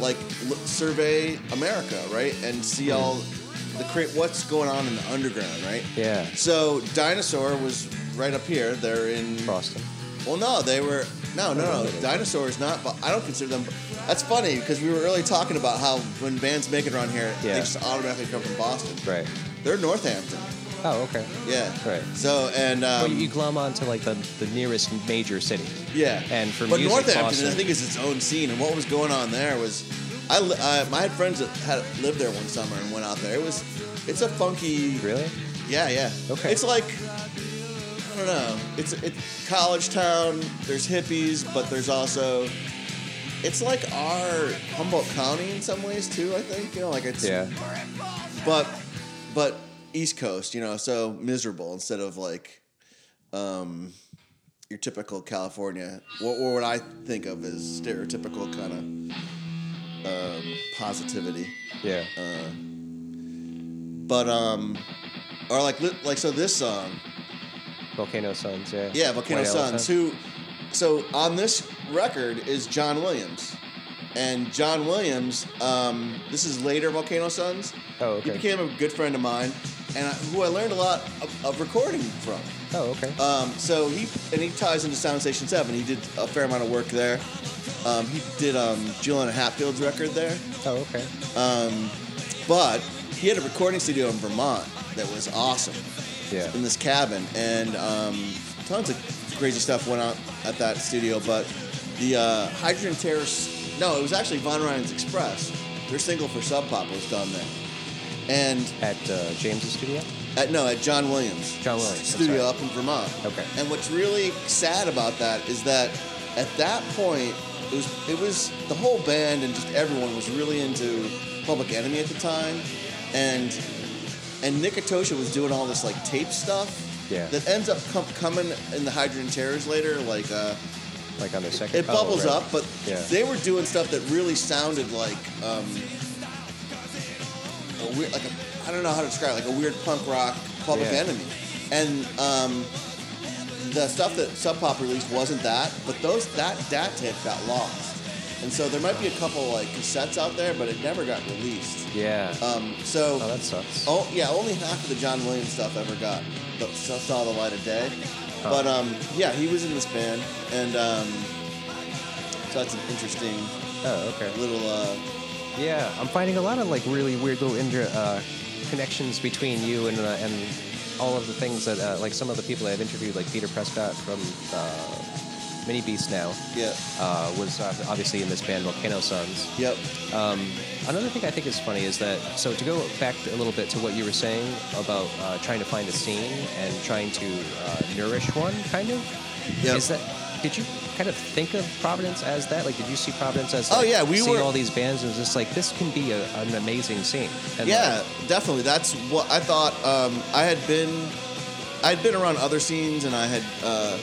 C: like l- survey America, right, and see all the cra- what's going on in the underground, right.
B: Yeah.
C: So Dinosaur was right up here. They're in.
B: Boston.
C: Well, no, they were. No, no, no. Dinosaur is not. But I don't consider them. That's funny because we were really talking about how when bands make it around here,
B: Yeah.
C: they just automatically come from Boston.
B: Right.
C: They're Northampton.
B: Oh, okay.
C: Yeah.
B: Right.
C: So and um,
B: Well, you glom onto like the, the nearest major city.
C: Yeah,
B: And for me.
C: but
B: music,
C: Northampton,
B: Boston-
C: I think, is its own scene. And what was going on there was, I, I, I had friends that had lived there one summer and went out there. It was, it's a funky.
B: Really?
C: Yeah, yeah.
B: Okay.
C: It's like, I don't know. It's it's college town. There's hippies, but there's also it's like our Humboldt County in some ways too. I think you know, like it's
B: Yeah.
C: but but East Coast, you know, so miserable instead of like um, your typical California, or, or what I think of as stereotypical kind of um, positivity.
B: Yeah.
C: But um, or like like so this song,
B: Volcano Suns. Yeah.
C: yeah, Volcano Suns. Who, so on this record is John Williams, and John Williams. Um, this is later Volcano Suns.
B: Oh, okay.
C: He became a good friend of mine, and I, who I learned a lot of, of recording from.
B: Oh, okay.
C: Um, so he and he ties into Sound Station Seven. He did a fair amount of work there. Um, he did um, Juliana Hatfield's record there,
B: oh, okay.
C: but he had a recording studio in Vermont that was awesome
B: Yeah.
C: in this cabin, and um, tons of crazy stuff went on at that studio. But the uh, Hydrogen Terrors, no, it was actually Von Ryan's Express. Their single for Sub Pop was done there, and
B: At uh, James's studio.
C: At no, at John Williams.
B: John Williams, that's
C: studio
B: right.
C: up in Vermont.
B: Okay.
C: And what's really sad about that is that at that point it was it was the whole band and just everyone was really into Public Enemy at the time, and and Nick Atosha was doing all this like tape stuff.
B: Yeah.
C: That ends up com- coming in the Hydrogen Terrors later, like. Uh,
B: Like on their second.
C: it
B: oh,
C: bubbles
B: right.
C: up, but
B: Yeah.
C: they were doing stuff that really sounded like um, a weird, like a I don't know how to describe it, like a weird punk rock Public
B: Yeah.
C: Enemy, and um, the stuff that Sub Pop released wasn't that, but those that dat tape got lost, and so there might be a couple like cassettes out there, but it never got released.
B: Yeah.
C: Um, so
B: oh, that sucks.
C: Oh yeah, only half of the John Williams stuff ever got the, saw the light of day. But um, yeah, he was in this band, and um, so that's an interesting
B: Oh, okay.
C: little. Uh,
B: Yeah, I'm finding a lot of like really weird little inter- uh, connections between you and uh, and all of the things that uh, like some of the people I've interviewed, like Peter Prescott from uh, Mini Beast now,
C: yeah.
B: uh, was uh, obviously in this band Volcano Suns.
C: Yep.
B: Um, another thing I think is funny is that so to go back a little bit to what you were saying about uh, trying to find a scene and trying to uh, nourish one, kind of.
C: Yep.
B: Is that? Did you kind of think of Providence as that? Like, did you see Providence as?
C: Oh, yeah, we
B: seeing
C: were-
B: all these bands and it was just like this can be a, an amazing scene. And
C: Yeah,
B: like,
C: definitely. That's what I thought. Um, I had been, I had been around other scenes, and I had uh,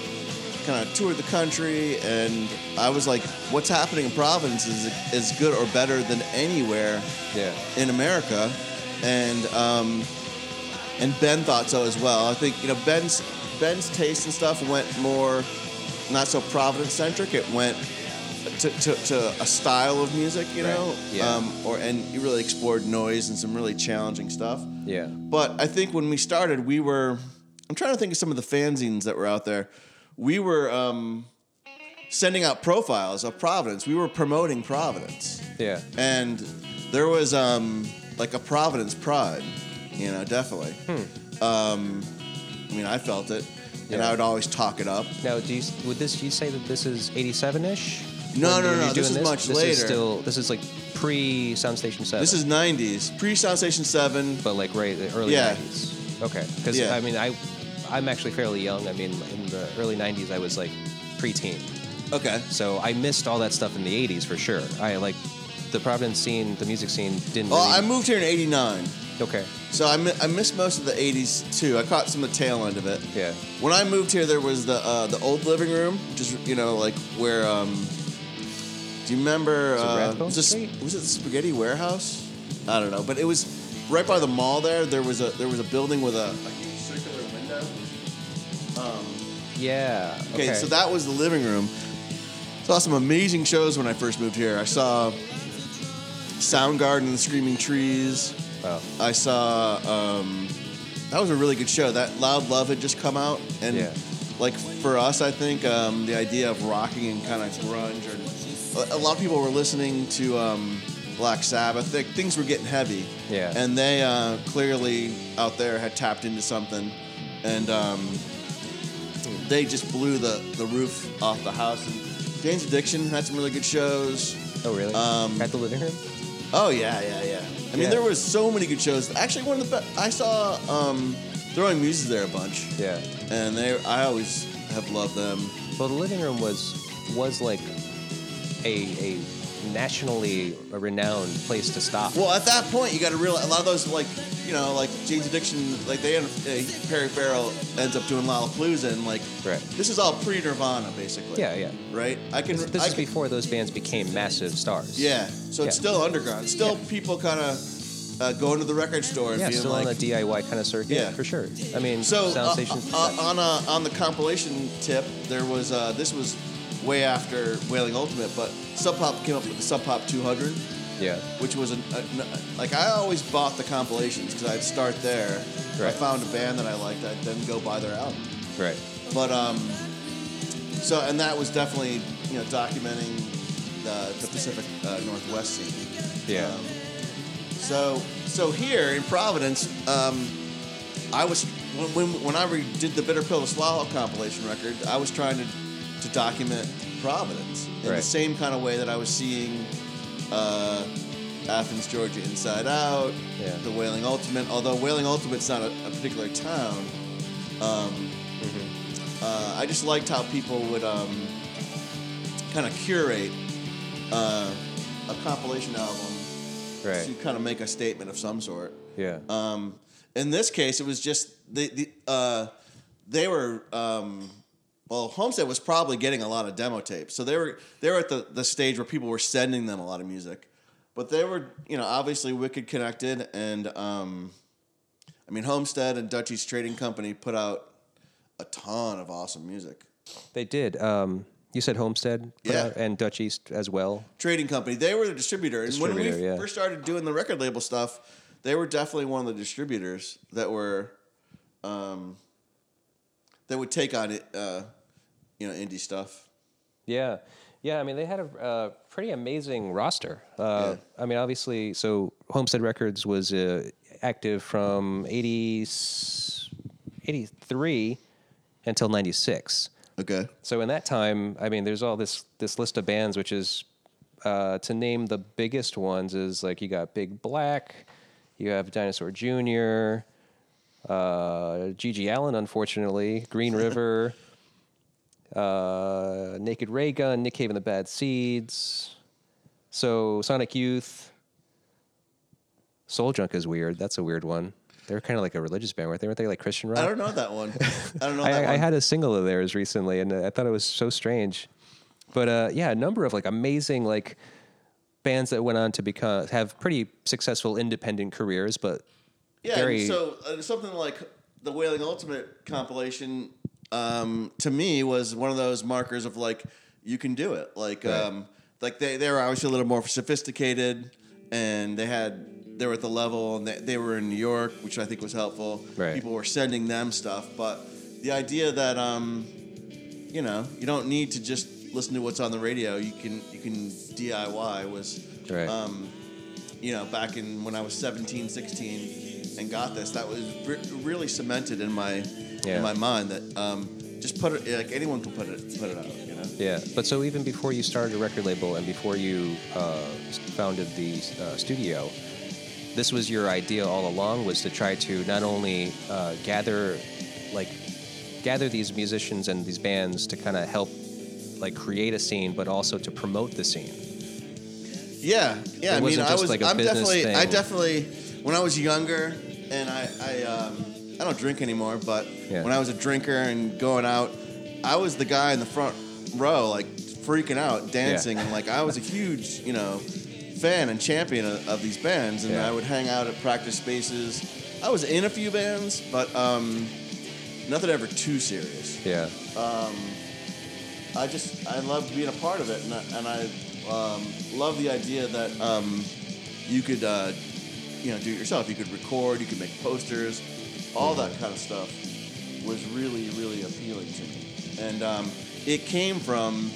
C: kind of toured the country, and I was like, "What's happening in Providence is is good or better than anywhere
B: yeah.
C: in America," and um, and Ben thought so as well. I think you know Ben's Ben's taste and stuff went more not so Providence centric. It went to, to, to a style of music, you
B: Right.
C: know,
B: Yeah.
C: um, or and he really explored noise and some really challenging stuff.
B: Yeah.
C: But I think when we started, we were. I'm trying to think of some of the fanzines that were out there. We were um, sending out profiles of Providence. We were promoting Providence
B: Yeah.
C: and there was um like a Providence pride, you know, definitely. Um, I mean, I felt it, and I would always talk it up.
B: Now, do you would this you say that this is 87-ish?
C: No,
B: When
C: no,
B: you're
C: no, this is much
B: this
C: later.
B: Is still, this is like pre Soundstation Seven.
C: This is '90s, pre Sound Station Seven.
B: but like right the early
C: Yeah.
B: 90s. Okay, because
C: Yeah.
B: I mean I I'm actually fairly young. I mean in the early 90s I was like preteen,
C: Okay,
B: so I missed all that stuff in the 80s for sure. I like the Providence scene, the music scene didn't.
C: well,
B: really,
C: I moved here in '89,
B: okay.
C: so I, mi- I missed most of the '80s too. I caught some of the tail end of it.
B: Yeah.
C: When I moved here, there was the uh, the old living room, just you know, like where. Um, do you remember?
B: it
C: Uh, was, this, was it the Spaghetti Warehouse? I don't know, but it was right by the mall. There, there was a there was a building with a, a huge circular window. Um,
B: Yeah. Okay.
C: okay, so that was the living room. Saw some amazing shows when I first moved here. I saw Soundgarden and the Screaming Trees.
B: Wow.
C: I saw um, that was a really good show. That Loud Love had just come out, and
B: Yeah.
C: like for us, I think um, the idea of rocking and kind of grunge, or a, a lot of people were listening to um, Black Sabbath. They, things were getting heavy,
B: Yeah.
C: and they uh, clearly out there had tapped into something, and um, they just blew the the roof off the house. And Jane's Addiction had some really good shows.
B: oh really?
C: um,
B: At the living room.
C: Oh yeah, yeah, yeah. I mean,
B: Yeah.
C: there was so many good shows. Actually, one of the best. I saw um, Throwing Muses there a bunch,
B: Yeah.
C: and they. I always have loved them.
B: Well, the living room was was like a, a nationally a renowned place to stop.
C: Well, at that point, you got to realize a lot of those, like, you know, like Jane's Addiction, like they end, uh, Perry Farrell ends up doing Lollapalooza, and like,
B: Right.
C: this is all pre Nirvana, basically.
B: Yeah, yeah.
C: Right? I can.
B: This
C: I
B: is
C: can,
B: before those bands became massive stars.
C: Yeah, so it's still underground. Still
B: Yeah.
C: people kind of uh, going to the record store and
B: Yeah,
C: being
B: still
C: like,
B: on a DIY kind of circuit,
C: Yeah.
B: for sure. I mean,
C: So
B: sound
C: uh, uh, on a, on the compilation tip, there was uh, this was way after Wailing Ultimate, but Sub Pop came up with the Sub Pop 200,
B: yeah,
C: which was an, a, like I always bought the compilations because I'd start there. If I found a band that I liked, I'd then go buy their album.
B: right.
C: But um, so and that was definitely you know documenting the, the Pacific uh, Northwest scene.
B: Yeah.
C: Um, so so here in Providence, um, I was when, when when I re- did the Bitter Pill to Swallow compilation record, I was trying to to document Providence in the same kind of way that I was seeing uh, Athens, Georgia, Inside Out,
B: Yeah.
C: the Wailing Ultimate. Although Wailing Ultimate's not a, a particular town, um,
B: Mm-hmm.
C: uh, I just liked how people would um, kind of curate uh, a compilation album
B: Right.
C: to kind of make a statement of some sort.
B: Yeah.
C: Um, in this case, it was just the, the uh, they were um, well, Homestead was probably getting a lot of demo tapes, so they were they were at the, the stage where people were sending them a lot of music, but they were you know obviously wicked connected, and um, I mean Homestead and Dutch East Trading Company put out a ton of awesome music.
B: They did. Um, you said Homestead,
C: Yeah.
B: and Dutch East as well.
C: Trading Company, they were the distributor, and when we
B: Distributor, yeah.
C: first started doing the record label stuff, they were definitely one of the distributors that were um, that would take on it, uh, you know, indie stuff.
B: Yeah, yeah. I mean, they had a uh, pretty amazing roster. Uh, I mean, obviously, so Homestead Records was uh, active from 80, 83 until ninety six.
C: Okay.
B: So in that time, I mean, there's all this this list of bands, which is uh, to name the biggest ones is like you got Big Black, you have Dinosaur Jr., uh, GG Allin, unfortunately, Green River, uh, Naked Raygun, Nick Cave and the Bad Seeds. So Sonic Youth, Soul Junk is weird. That's a weird one. They're kind of like a religious band, weren't they? Weren't they like Christian rock?
C: I don't know that one. I don't know that
B: I, I had a single of theirs recently, and I thought it was so strange. But uh, yeah, a number of like amazing like bands that went on to become have pretty successful independent careers, but
C: yeah.
B: very-
C: So uh, something like the Wailing Ultimate compilation um, to me was one of those markers of like you can do it. Like
B: Right.
C: um, like they they were obviously a little more sophisticated, and they had they were at the level, and they, they were in New York, which I think was helpful.
B: Right.
C: People were sending them stuff, but the idea that um, you know you don't need to just listen to what's on the radio. You can you can DIY was
B: Right.
C: um, you know back in when I was 17, 16 and got this that was re- really cemented in my
B: Yeah.
C: in my mind that um, just put it like anyone can put it put it out you know
B: yeah. But so even before you started a record label and before you uh, founded the uh, studio, this was your idea all along was to try to not only uh, gather like gather these musicians and these bands to kind of help like create a scene, but also to promote the scene.
C: Yeah, yeah.
B: It
C: I mean,
B: wasn't
C: I
B: just
C: was.
B: like a
C: I'm definitely. I definitely. When I was younger, and I, I, um, I don't drink anymore, but
B: Yeah.
C: when I was a drinker and going out, I was the guy in the front row, like freaking out, dancing, and like I was a huge, you know, fan and champion of, of these bands, and
B: Yeah.
C: I would hang out at practice spaces. I was in a few bands, but um, nothing ever too serious.
B: Yeah.
C: Um, I just I loved being a part of it, and I, and I um, love the idea that um, you could uh, you know do it yourself. You could record, you could make posters, all that kind of stuff was really really appealing to me, and um, it came from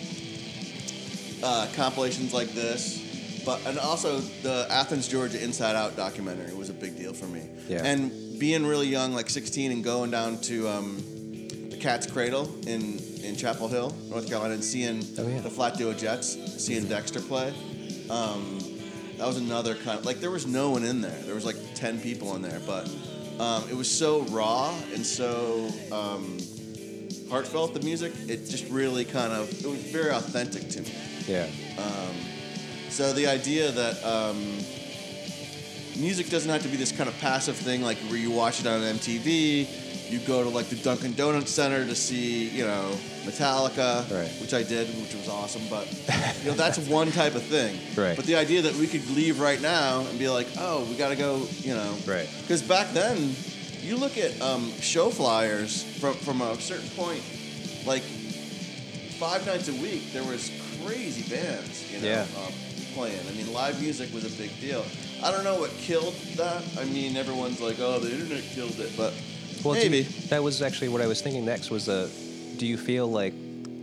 C: uh, compilations like this. But and also the Athens, Georgia Inside Out documentary was a big deal for me.
B: Yeah.
C: And being really young, like 16, and going down to um, the Cat's Cradle in, in Chapel Hill, North Carolina, and seeing
B: Oh, yeah.
C: the Flat Duo Jets, seeing Dexter play. Um, that was another kind of like there was no one in there. There was like ten people in there, but um, it was so raw and so um, heartfelt. The music, it just really kind of it was very authentic to me.
B: Yeah.
C: So the idea that um, music doesn't have to be this kind of passive thing, like where you watch it on MTV, you go to like the Dunkin' Donuts Center to see, you know, Metallica,
B: Right.
C: which I did, which was awesome. But you know, that's one type of thing.
B: Right.
C: But the idea that we could leave right now and be like, oh, we got to go, you know,
B: Right.
C: Because back then, you look at um, show flyers from from a certain point, like five nights a week, there was crazy bands, you know,
B: Yeah.
C: um, playing. I mean, live music was a big deal. I don't know what killed that. I mean, everyone's like, "Oh, the internet killed it," but
B: Well,
C: maybe.
B: you- that was actually what I was thinking next. Was the do you feel like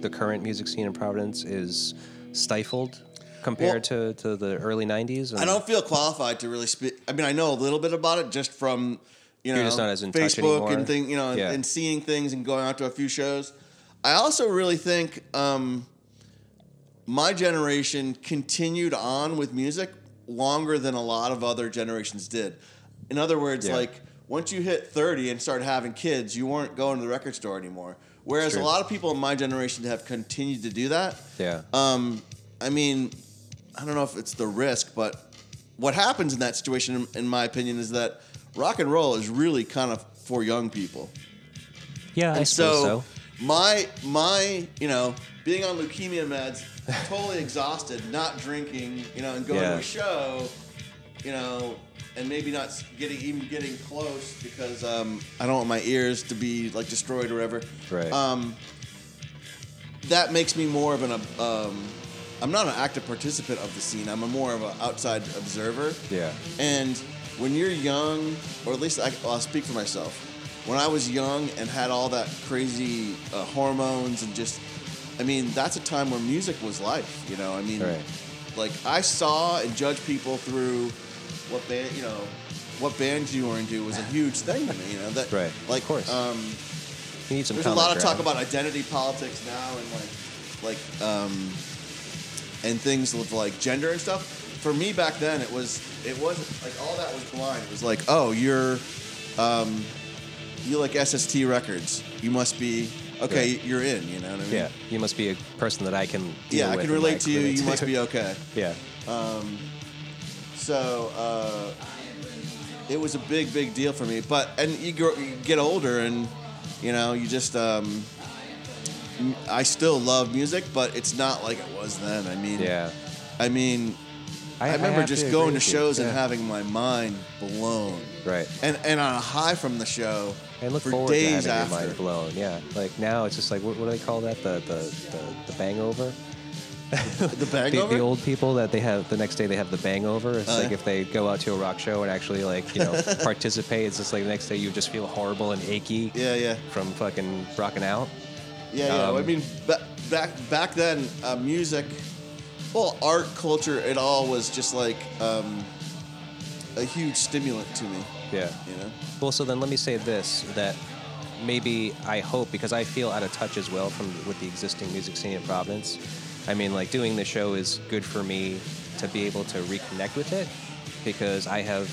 B: the current music scene in Providence is stifled compared to, to the early '90s?
C: I don't feel qualified to really speak. I mean, I know a little bit about it just from you know
B: You're just not as in
C: Facebook and thing, you know, and-
B: Yeah.
C: and seeing things and going out to a few shows. I also really think um, my generation continued on with music longer than a lot of other generations did. In other words,
B: Yeah.
C: like once you hit 30 and started having kids, you weren't going to the record store anymore. Whereas a lot of people in my generation have continued to do that.
B: Yeah.
C: Um, I mean, I don't know if it's the risk, but what happens in that situation, in, in my opinion, is that rock and roll is really kind of for young people.
B: yeah, I
C: And
B: suppose
C: so,
B: so.
C: my my you know being on leukemia meds, totally exhausted, not drinking, you know, and going to a show, you know, and maybe not getting even getting close because um, I don't want my ears to be like destroyed or whatever.
B: Right.
C: Um, that makes me more of an um, I'm not an active participant of the scene. I'm a more of an outside observer.
B: Yeah.
C: And when you're young, or at least I, I'll speak for myself. When I was young and had all that crazy uh, hormones and just, I mean, that's a time where music was life. You know, I mean,
B: Right.
C: like I saw and judged people through what band, you know, what bands you were into was a huge thing to me. You know that,
B: Right.
C: Like,
B: Of course.
C: Um,
B: You need some.
C: there's a lot of talk about identity politics now and like like um and things of like gender and stuff for me back then it was it wasn't like all that was blind it was like oh you're um you like sst records you must be okay
B: Right.
C: you're in you know what i mean
B: Yeah, you must be a person that I can.
C: Yeah i can relate to you
B: relate
C: you
B: to.
C: must be okay
B: Yeah.
C: Um, so uh, it was a big, big deal for me. But and you, grow, you get older, and you know, you just um, I still love music, but it's not like it was then. I mean,
B: Yeah.
C: I mean, I, remember
B: have
C: just
B: agree
C: going to shows and having my mind blown,
B: Right.
C: and and on a high from the show
B: And look
C: for
B: forward to
C: days
B: having
C: after.
B: your mind blown. Yeah. Like now, it's just like what, what do they call that? The the the, the bangover.
C: The
B: The,
C: bangover.
B: the old people that they have the next day they have the bangover. It's
C: Oh,
B: like
C: yeah.
B: if they go out to a rock show and actually like you know participate. It's just like the next day you just feel horrible and achy
C: yeah, yeah.
B: from fucking rocking out.
C: Yeah, yeah.
B: Um,
C: I mean, ba- back back then, uh, music, well, art, culture, it all was just like um, a huge stimulant to me.
B: Yeah.
C: You know.
B: Well, so then let me say this: that maybe I hope because I feel out of touch as well from with the existing music scene in Providence. I mean, like doing the show is good for me to be able to reconnect with it because I have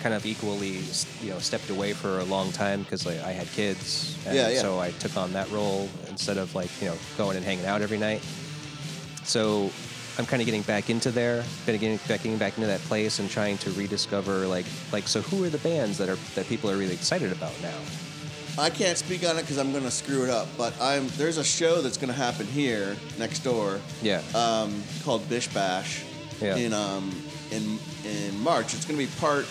B: kind of equally, you know, stepped away for a long time because like, I had kids, and
C: Yeah, yeah.
B: so I took on that role instead of like you know going and hanging out every night. So I'm kind of getting back into there, kind of getting back, getting back into that place and trying to rediscover like like so who are the bands that are that people are really excited about now?
C: I can't speak on it because I'm going to screw it up. But I'm there's a show that's going to happen here next door.
B: Yeah.
C: Um, called Bish Bash.
B: Yeah.
C: In um in in March, it's going to be part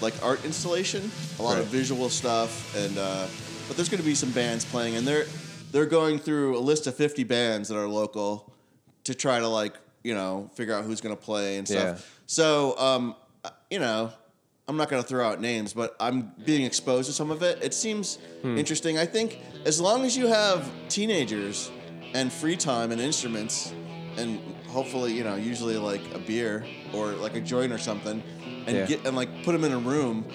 C: like art installation, a lot of visual stuff, and uh, but there's going to be some bands playing, and they're they're going through a list of 50 bands that are local to try to like you know figure out who's going to play and stuff.
B: Yeah.
C: So um, you know. I'm not going to throw out names, but I'm being exposed to some of it. It seems
B: Hmm.
C: interesting. I think as long as you have teenagers and free time and instruments, and hopefully, you know, usually like a beer or like a joint or something, and
B: Yeah.
C: get and like put them in a room,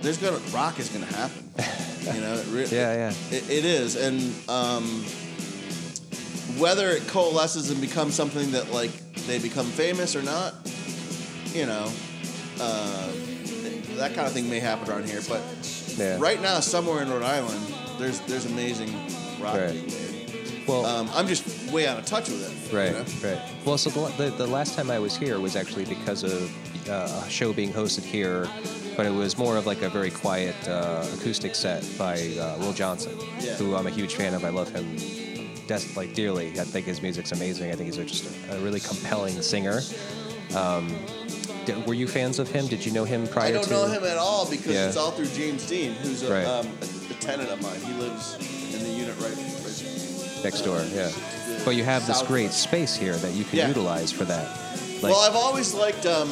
C: there's gonna rock is gonna happen. you know, it re-
B: Yeah, yeah.
C: It, it is, and um, whether it coalesces and becomes something that like they become famous or not, you know, uh, that kind of thing may happen around here. But
B: Yeah.
C: right now, somewhere in Rhode Island, there's there's amazing rock
B: Right.
C: being made.
B: Well,
C: Um, I'm just way out of touch with it. you
B: Right,
C: know?
B: right. Well, so the, the, the last time I was here was actually because of uh, a show being hosted here, but it was more of like a very quiet uh, acoustic set by uh, Will Johnson,
C: Yeah.
B: who I'm a huge fan of. I love him des- like dearly. I think his music's amazing. I think he's just a, a really compelling singer. Um, d- were you fans of him? Did you know him prior to?
C: I don't
B: to?
C: know him at all because
B: Yeah.
C: it's all through James Dean, who's a,
B: Right.
C: um, a, a tenant of mine. He lives in the unit right, right
B: next door. Yeah, but you have this great space here that you can
C: Yeah.
B: utilize for that. Like,
C: well, I've always liked. Um,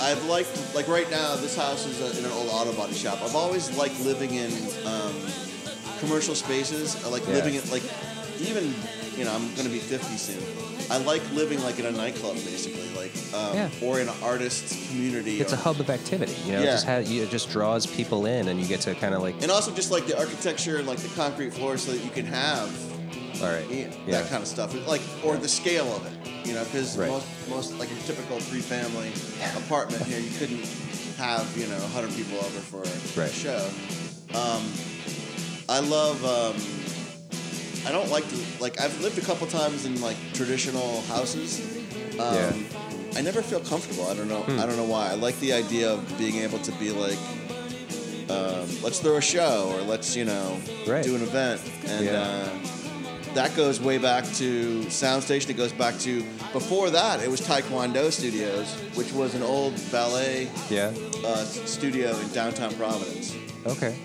C: I've liked like right now. This house is uh in an old auto body shop. I've always liked living in um, commercial spaces. I like
B: Yeah.
C: living in like even you know I'm gonna be 50 soon. I like living like in a nightclub basically, like um,
B: Yeah.
C: or in an artist's community.
B: it's a hub of activity. You know, it just ha- you- it just draws people in, and you get to kind of like,
C: and also just like the architecture and like the concrete floor, so that you can have
B: all right,
C: yeah,
B: yeah,
C: that kind of stuff. Like or the scale of it, you know, because
B: Right.
C: most most like a typical three family apartment here, you couldn't have you know 100 people over for a
B: Right.
C: show. Um, I love. Um, I don't like to like. I've lived a couple times in like traditional houses. Um,
B: Yeah.
C: I never feel comfortable. I don't know.
B: Hmm.
C: I don't know why. I like the idea of being able to be like, um, let's throw a show or let's you know
B: Right.
C: do an event, and
B: Yeah.
C: uh, that goes way back to Soundstation. It goes back to before that. It was Taekwondo Studios, which was an old ballet
B: yeah.
C: uh, studio in downtown Providence.
B: Okay,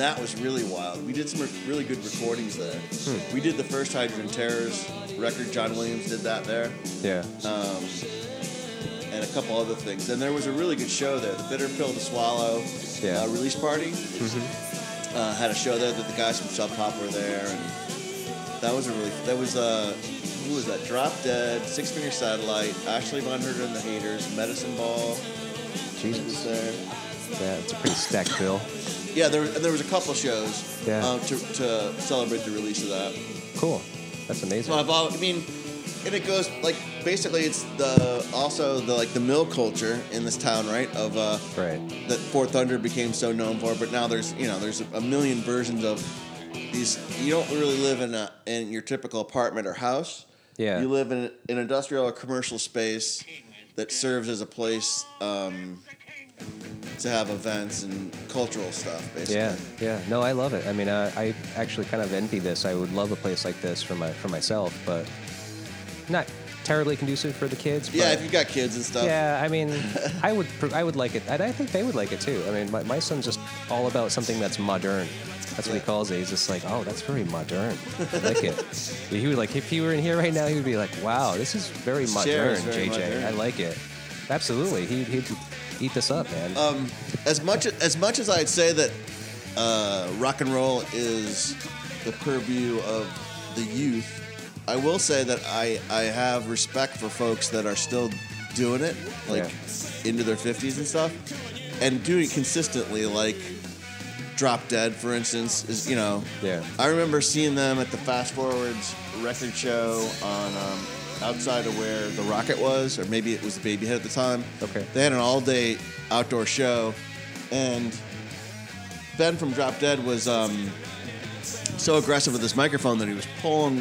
C: And that was really wild. We did some re- really good recordings there.
B: Hmm.
C: We did the first Hydrogen Terrors record. John Williams did that there,
B: yeah,
C: um, and a couple other things. And there was a really good show there. The Bitter Pill to Swallow
B: Yeah.
C: uh, release party
B: Mm-hmm.
C: uh, had a show there that the guys from Sub Pop were there, and that was a really that was uh, who was that? Drop Dead, Six Finger Satellite, Ashley Von Hurter and the Haters, Medicine Ball. was
B: Jesus,
C: there.
B: yeah, it's a pretty stacked bill.
C: Yeah, there, and there was a couple shows
B: Yeah.
C: um, to, to celebrate the release of that.
B: Cool, that's amazing.
C: So I've I mean, and it goes like basically it's the also the like the mill culture in this town, right? Of uh,
B: Right,
C: that Fort Thunder became so known for, but now there's you know there's a million versions of these. You don't really live in a in your typical apartment or house.
B: Yeah.
C: You live in an industrial or commercial space that serves as a place um, to have events and cultural stuff, basically.
B: yeah, yeah. No, I love it. I mean, I, I actually kind of envy this. I would love a place like this for my for myself, but not terribly conducive for the kids. But
C: Yeah, if you've got kids and stuff.
B: Yeah, I mean, I would I would like it, and I think they would like it too. I mean, my, my son's just all about something that's modern. That's what he calls it. He's just like, oh, that's very modern. I like it. he would like if he were in here right now, he would be like, wow, this is very modern,
C: very
B: JJ.
C: modern.
B: I like it. Absolutely, he'd, he'd eat this up, man.
C: Um, as much as much as I'd say that uh, rock and roll is the purview of the youth, I will say that I I have respect for folks that are still doing it, like into their fifties and stuff, and doing it consistently, like. Drop Dead, for instance, is you know.
B: Yeah.
C: I remember seeing them at the Fast Forwards record show on um, outside of where the Rocket was, or maybe it was the Babyhead at the time.
B: Okay.
C: They had an all-day outdoor show, and Ben from Drop Dead was um, so aggressive with his microphone that he was pulling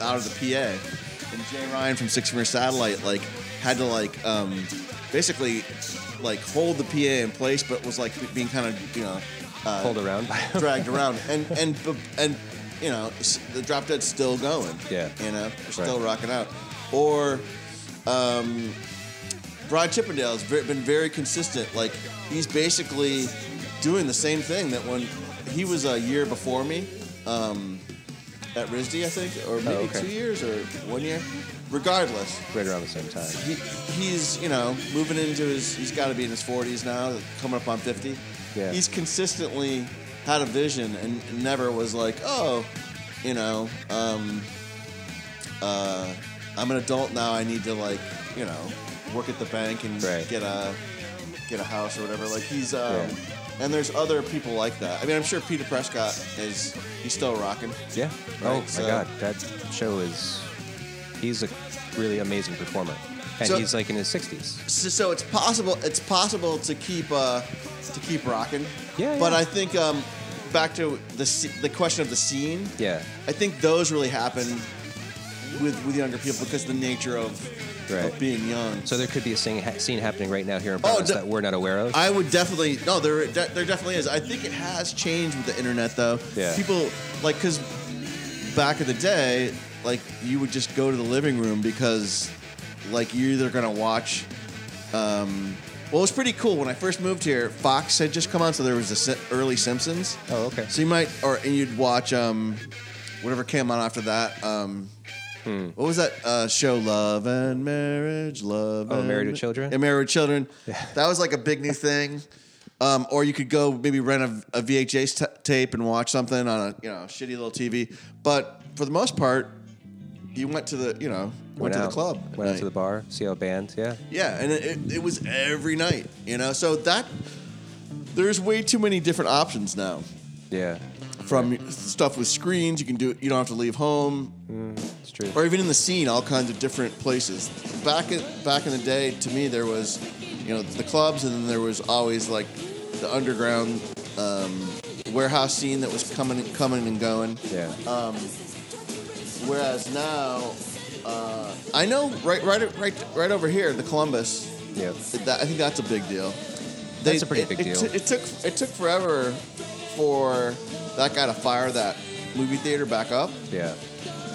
C: out of the PA, and Jay Ryan from Six Finger Satellite like had to like um, basically like hold the PA in place, but was like being kind of you know uh,
B: Pulled around.
C: dragged around, and and and you know the Drop Dead's still going.
B: Yeah.
C: you know they're still
B: Right.
C: rocking out. Or um, Brian Chippendale's been very consistent. Like he's basically doing the same thing that when he was a year before me um, at RISD, I think, or maybe
B: Oh, okay.
C: two years or one year. Regardless,
B: right around the same time.
C: he, he's you know moving into his he's got to be in his 40s now coming up on 50
B: Yeah.
C: he's consistently had a vision and never was like oh you know um, uh, i'm an adult now i need to like you know work at the bank and
B: Right.
C: get a get a house or whatever like he's um,
B: Yeah.
C: and there's other people like that i mean i'm sure peter prescott is he's still rocking
B: Yeah. oh
C: Right,
B: my God, that show is. He's a really amazing performer, and
C: So-
B: he's like in his sixties.
C: so, so it's possible it's possible to keep uh, to keep rocking.
B: Yeah,
C: But
B: yeah.
C: I think um, back to the sce- the question of the scene.
B: Yeah.
C: I think those really happen with with younger people because of the nature of,
B: Right.
C: of being young.
B: So there could be a scene, ha- scene happening right now here in
C: Oh, de-
B: that we're not aware of.
C: I would definitely no. There, de- there definitely is. I think it has changed with the internet, though.
B: Yeah.
C: People like because back in the day, like you would just go to the living room because, like, you're either gonna watch. Um, well, it was pretty cool when I first moved here. Fox had just come on, so there was the early Simpsons.
B: Oh, okay.
C: So you might, or and you'd watch um, whatever came on after that. Um. What was that uh, show? Love and Marriage. Love.
B: Oh,
C: and
B: Married with Children?
C: Yeah, Married with Children. That was like a big new thing. Um, or you could go maybe rent a, a VHS t- tape and watch something on a you know shitty little TV. But for the most part, you went to the you know went, to
B: out,
C: the club. at
B: Went out to the bar, see how a band. Yeah.
C: Yeah, and it, it, it was every night. You know, so that there's way too many different options now.
B: Yeah.
C: From stuff with screens, you can do. it. You don't have to leave home,
B: It's true.
C: or even in the scene, all kinds of different places. Back in back in the day, to me, there was, you know, the clubs, and then there was always like the underground um, warehouse scene that was coming coming and going.
B: Yeah.
C: Whereas now, uh, I know right right right right over here, the Columbus.
B: yeah.
C: That, I think that's a big deal.
B: That's a pretty big
C: it,
B: deal.
C: It, it took it took forever for that guy to fire that movie theater back up.
B: Yeah.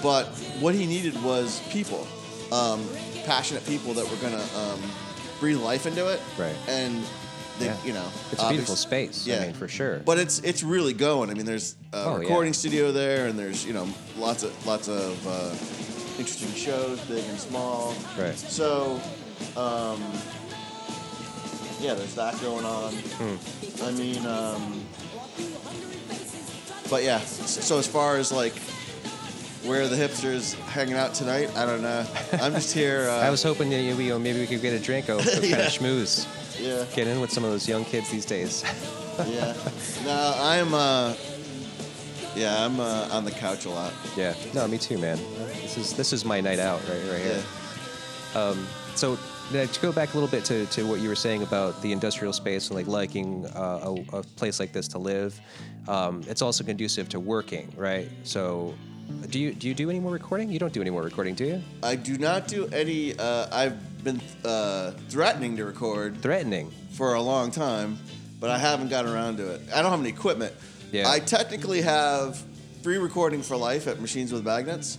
C: But what he needed was people, um, passionate people that were gonna um, breathe life into it.
B: Right.
C: And they,
B: Yeah.
C: you know,
B: It's a beautiful space. I mean, for sure.
C: But it's it's really going. I mean, there's a
B: Oh, yeah.
C: recording studio there, and there's you know lots of lots of uh, interesting shows, big and small.
B: Right.
C: So, um, yeah, there's that going on.
B: Hmm.
C: I mean, um, but yeah. So as far as like where the hipsters hanging out tonight, I don't know. I'm just here. Uh,
B: I was hoping that you, know, maybe we could get a drink, oh, kind
C: Yeah.
B: of schmooze.
C: yeah.
B: Get in with some of those young kids these days.
C: yeah. No, I'm. Uh, yeah, I'm uh, on the couch a lot.
B: yeah. No, me too, man. This is this is my night out right right here.
C: Yeah.
B: Um, so now to go back a little bit to, to what you were saying about the industrial space and like liking uh, a, a place like this to live, um, it's also conducive to working, right? So, do you do you do any more recording? You don't do any more recording, do you?
C: I do not do any. Uh, I've been uh, threatening to record
B: Threatening.
C: for a long time, but I haven't gotten around to it. I don't have any equipment.
B: Yeah.
C: I technically have free recording for life at Machines with Magnets,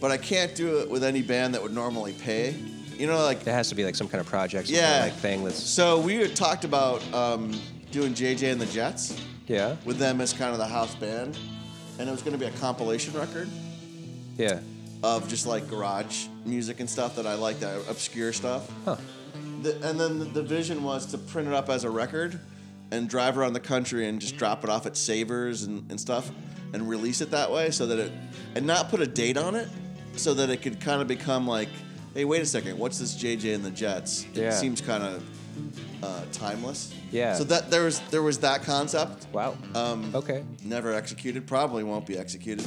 C: but I can't do it with any band that would normally pay. You know, like
B: There has to be like some kind of project, some kind
C: yeah,
B: of, like thing that's
C: So we had talked about um, doing JJ and the Jets
B: yeah,
C: with them as kind of the house band, and it was going to be a compilation record.
B: yeah.
C: of just like garage music and stuff that I like, that obscure stuff.
B: Huh.
C: The, and then the, the vision was to print it up as a record and drive around the country and just drop it off at Savers and, and stuff and release it that way so that it, and not put a date on it so that it could kind of become like, hey, wait a second, what's this JJ and the Jets?
B: Yeah.
C: It seems kind of uh, timeless.
B: Yeah.
C: So that there was there was that concept.
B: Wow.
C: Um,
B: okay.
C: Never executed. Probably won't be executed.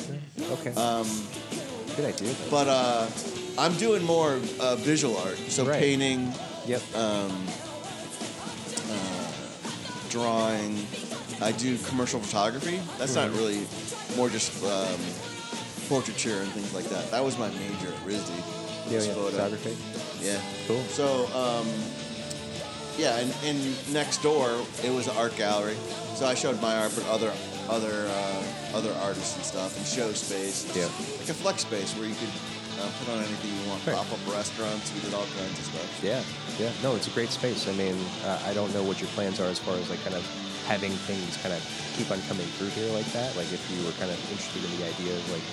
B: Okay.
C: Um,
B: Good idea. though.
C: but uh, I'm doing more uh, visual art, so
B: Right.
C: painting,
B: yep.
C: um, uh, drawing. I do commercial photography. That's not really more just um, portraiture and things like that. That was my major at RISD.
B: Yeah,
C: was
B: yeah.
C: photo.
B: Photography.
C: Yeah.
B: Cool.
C: So, um, yeah, and, and next door it was an art gallery. So I showed my art, but other other uh, other artists and stuff, and show space. It's
B: Yeah.
C: Like a flex space where you could uh, put on anything you want.
B: Right.
C: Pop up restaurants. We did all kinds of stuff.
B: Yeah, yeah. No, it's a great space. I mean, uh, I don't know what your plans are as far as like kind of having things kind of keep on coming through here like that. Like if you were kind of interested in the idea of like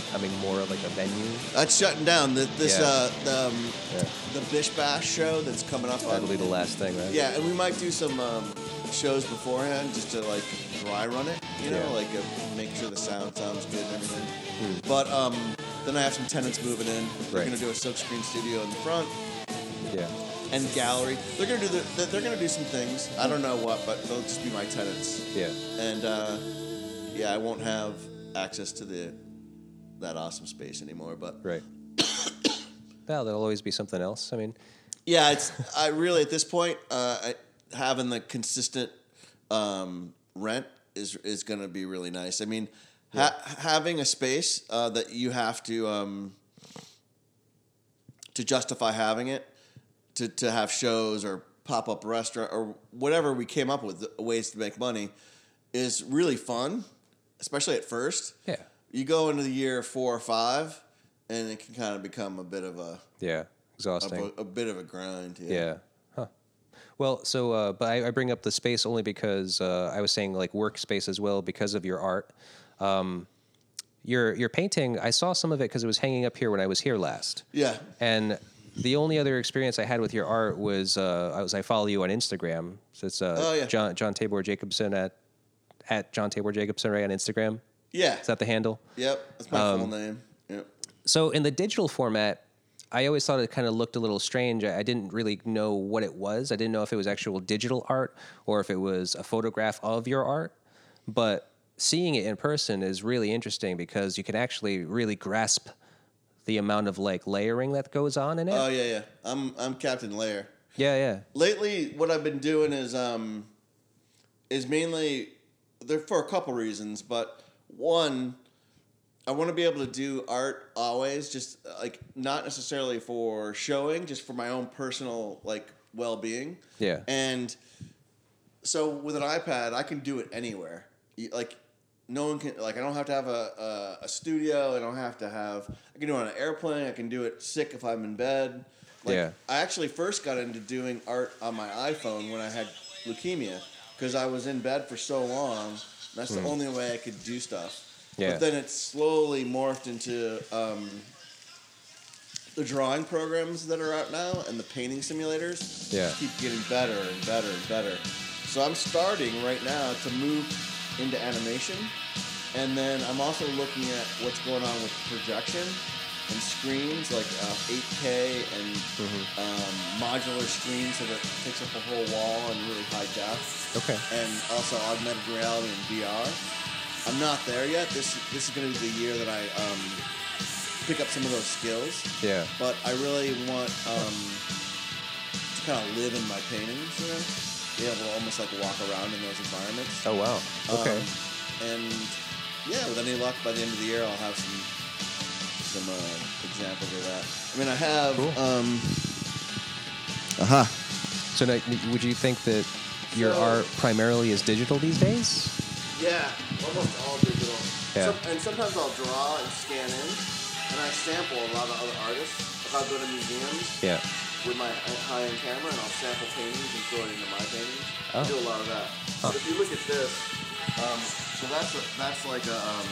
B: becoming more of like a venue.
C: That's shutting down. The, this
B: Yeah.
C: uh, the, um,
B: Yeah.
C: the Bish Bash show that's coming up.
B: That'll
C: on,
B: be the last thing, right?
C: Yeah, and we might do some um, shows beforehand just to like dry run it, you know,
B: Yeah.
C: like uh, make sure the sound sounds good and everything.
B: Hmm.
C: But um, then I have some tenants moving in. We're
B: Right.
C: gonna do a silkscreen studio in the front
B: Yeah.
C: and gallery. They're gonna do the, they're gonna do some things. I don't know what, but they'll just be my tenants.
B: Yeah.
C: And uh, yeah, I won't have access to the that awesome space anymore. But
B: Right. well, there'll always be something else. I mean,
C: Yeah, it's I really at this point uh, I, having the consistent um, rent is is going to be really nice. I mean, ha- having a space uh, that you have to um, to justify having it, to to have shows or pop up restaurant or whatever we came up with ways to make money, is really fun, especially at first.
B: Yeah.
C: You go into the year four or five, and it can kind of become a bit of a
B: Yeah.
C: a,
B: Exhausting.
C: a bit of a grind.
B: Yeah. Huh. Well, so, uh, but I, I bring up the space only because uh, I was saying like workspace as well because of your art. Um, your your painting, I saw some of it because it was hanging up here when I was here last.
C: Yeah.
B: And the only other experience I had with your art was uh, I was I follow you on Instagram. So it's uh,
C: Oh, yeah.
B: John John Tabor Jacobson at at John Tabor Jacobson right on Instagram.
C: Yeah.
B: Is that the handle?
C: Yep. That's my
B: Um,
C: full name. Yep.
B: So in the digital format, I always thought it kind of looked a little strange. I I didn't really know what it was. I didn't know if it was actual digital art or if it was a photograph of your art. But seeing it in person is really interesting because you can actually really grasp the amount of like layering that goes on in it.
C: Oh yeah, yeah. I'm I'm Captain Layer.
B: yeah, yeah.
C: Lately, what I've been doing is um, is mainly there for a couple reasons, but one, I want to be able to do art always, just uh, like not necessarily for showing, just for my own personal like well being.
B: Yeah.
C: And so with an iPad, I can do it anywhere. Like no one can like I don't have to have a, a, a studio. I don't have to have. I can do it on an airplane. I can do it sick if I'm in bed. Like,
B: Yeah.
C: I actually first got into doing art on my iPhone when I had leukemia because I was in bed for so long. That's the only way I could do stuff.
B: Hmm. Yeah.
C: But then it slowly morphed into um, the drawing programs that are out now and the painting simulators
B: Yeah.
C: keep getting better and better and better. So I'm starting right now to move into animation, and then I'm also looking at what's going on with projection and screens like uh, 8K and um, modular screens so that it takes up a whole wall and really high def
B: Okay.
C: and also augmented reality and VR. I'm not there yet. This this is going to be the year that I um, pick up some of those skills.
B: Yeah.
C: But I really want um, to kind of live in my paintings, you know, be able to almost like walk around in those environments.
B: Oh wow. Okay.
C: Um, and yeah, with any luck, by the end of the year, I'll have some some uh, examples of that. I mean, I have.
B: Cool.
C: Um, aha.
B: so now, would you think that your
C: So-
B: art primarily is digital these days?
C: Yeah, almost all digital.
B: Yeah.
C: Some, and sometimes I'll draw and scan in, and I sample a lot of other artists. If I go to museums
B: Yeah.
C: with my high-end camera, and I'll sample paintings and throw it into my paintings.
B: Oh.
C: I do a lot of that.
B: Huh.
C: But if you look at this, um, so that's a, that's like a um,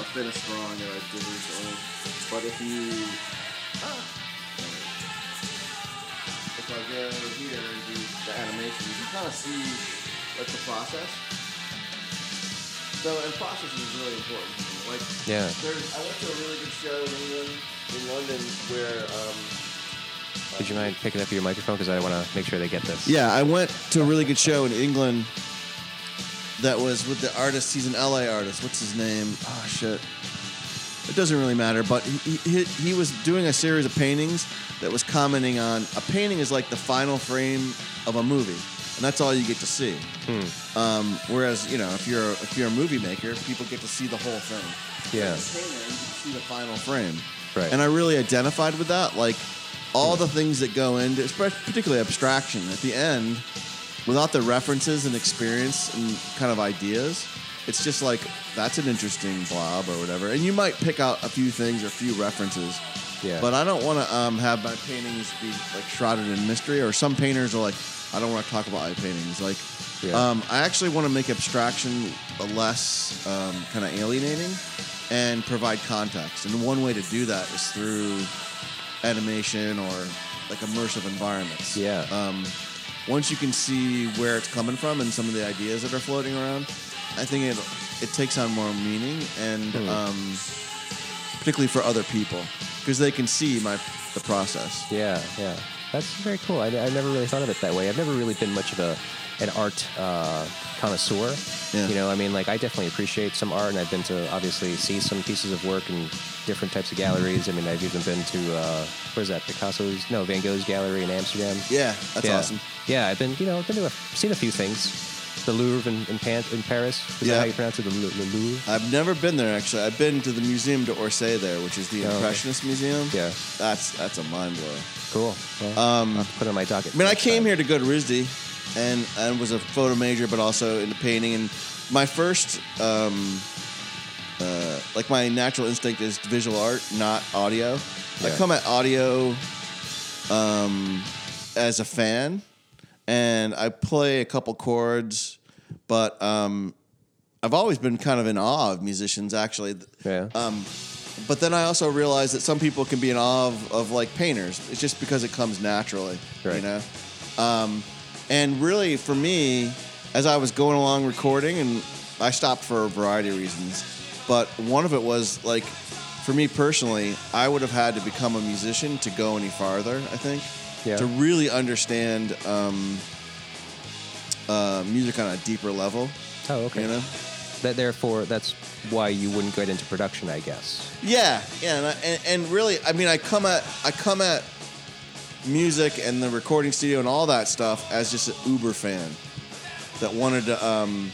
C: a finished drawing that I did recently. But if you if I go here and do the animation, you can kind of see like the process. So, and process is really important. Like,
B: Yeah.
C: there's, I went to a really good show in England, in London, where. Um,
B: Would you mind picking up your microphone because I want to make sure they get this?
C: yeah, I went to a really good show in England that was with the artist. He's an LA artist. What's his name? Oh, shit. It doesn't really matter, but he, he, he was doing a series of paintings that was commenting on a painting is like the final frame of a movie, and that's all you get to see. Hmm. Um, whereas, you know, if you're if you're a movie maker, people get to see the whole thing.
B: Yeah.
C: As a painter, you get to see the final frame.
B: Right.
C: And I really identified with that. Like all hmm. the things that go into, particularly abstraction, at the end, without the references and experience and kind of ideas, it's just like that's an interesting blob or whatever. And you might pick out a few things or a few references.
B: Yeah.
C: But I don't want to um, have my paintings be like shrouded in mystery. Or some painters are like, I don't want to talk about my paintings. Like,
B: Yeah.
C: um, I actually want to make abstraction less um, kind of alienating and provide context. And one way to do that is through animation or like immersive environments.
B: Yeah.
C: Um, once you can see where it's coming from and some of the ideas that are floating around, I think it it takes on more meaning and
B: Hmm.
C: um, particularly for other people because they can see my the process.
B: Yeah, yeah. That's very cool. I, I never really thought of it that way. I've never really been much of a an art uh, connoisseur.
C: Yeah.
B: You know, I mean, like I definitely appreciate some art, and I've been to obviously see some pieces of work in different types of galleries. I mean, I've even been to uh, where's that Picasso's? No, Van Gogh's gallery in Amsterdam.
C: Yeah, that's
B: yeah.
C: awesome.
B: Yeah, I've been, you know, I've been to a, seen a few things, the Louvre in in, Pan- in Paris. Is
C: Yeah.
B: that how you pronounce it? The, Lou- the Louvre.
C: I've never been there actually. I've been to the Museum d'Orsay there, which is the
B: okay.
C: Impressionist Museum.
B: Yeah.
C: That's that's a mind blower.
B: Cool. Well,
C: Um,
B: I'll put it on my docket.
C: I mean, I came
B: time.
C: here to go to RISD and and was a photo major, but also into painting. And my first, um, uh, like my natural instinct is visual art, not audio. I
B: Yeah.
C: come at audio um, as a fan, and I play a couple chords, but um, I've always been kind of in awe of musicians. Actually,
B: Yeah.
C: um, but then I also realized that some people can be in awe of, of like painters. It's just because it comes naturally, you
B: Right.
C: know. Um, and really, for me, as I was going along recording, and I stopped for a variety of reasons, but one of it was like, for me personally, I would have had to become a musician to go any farther. I think
B: Yeah.
C: to really understand um, uh, music on a deeper level.
B: oh, okay.
C: You know.
B: That therefore, that's why you wouldn't get into production, I guess.
C: Yeah, yeah, and, I, and and really, I mean, I come at I come at music and the recording studio and all that stuff as just an Uber fan that wanted to, um,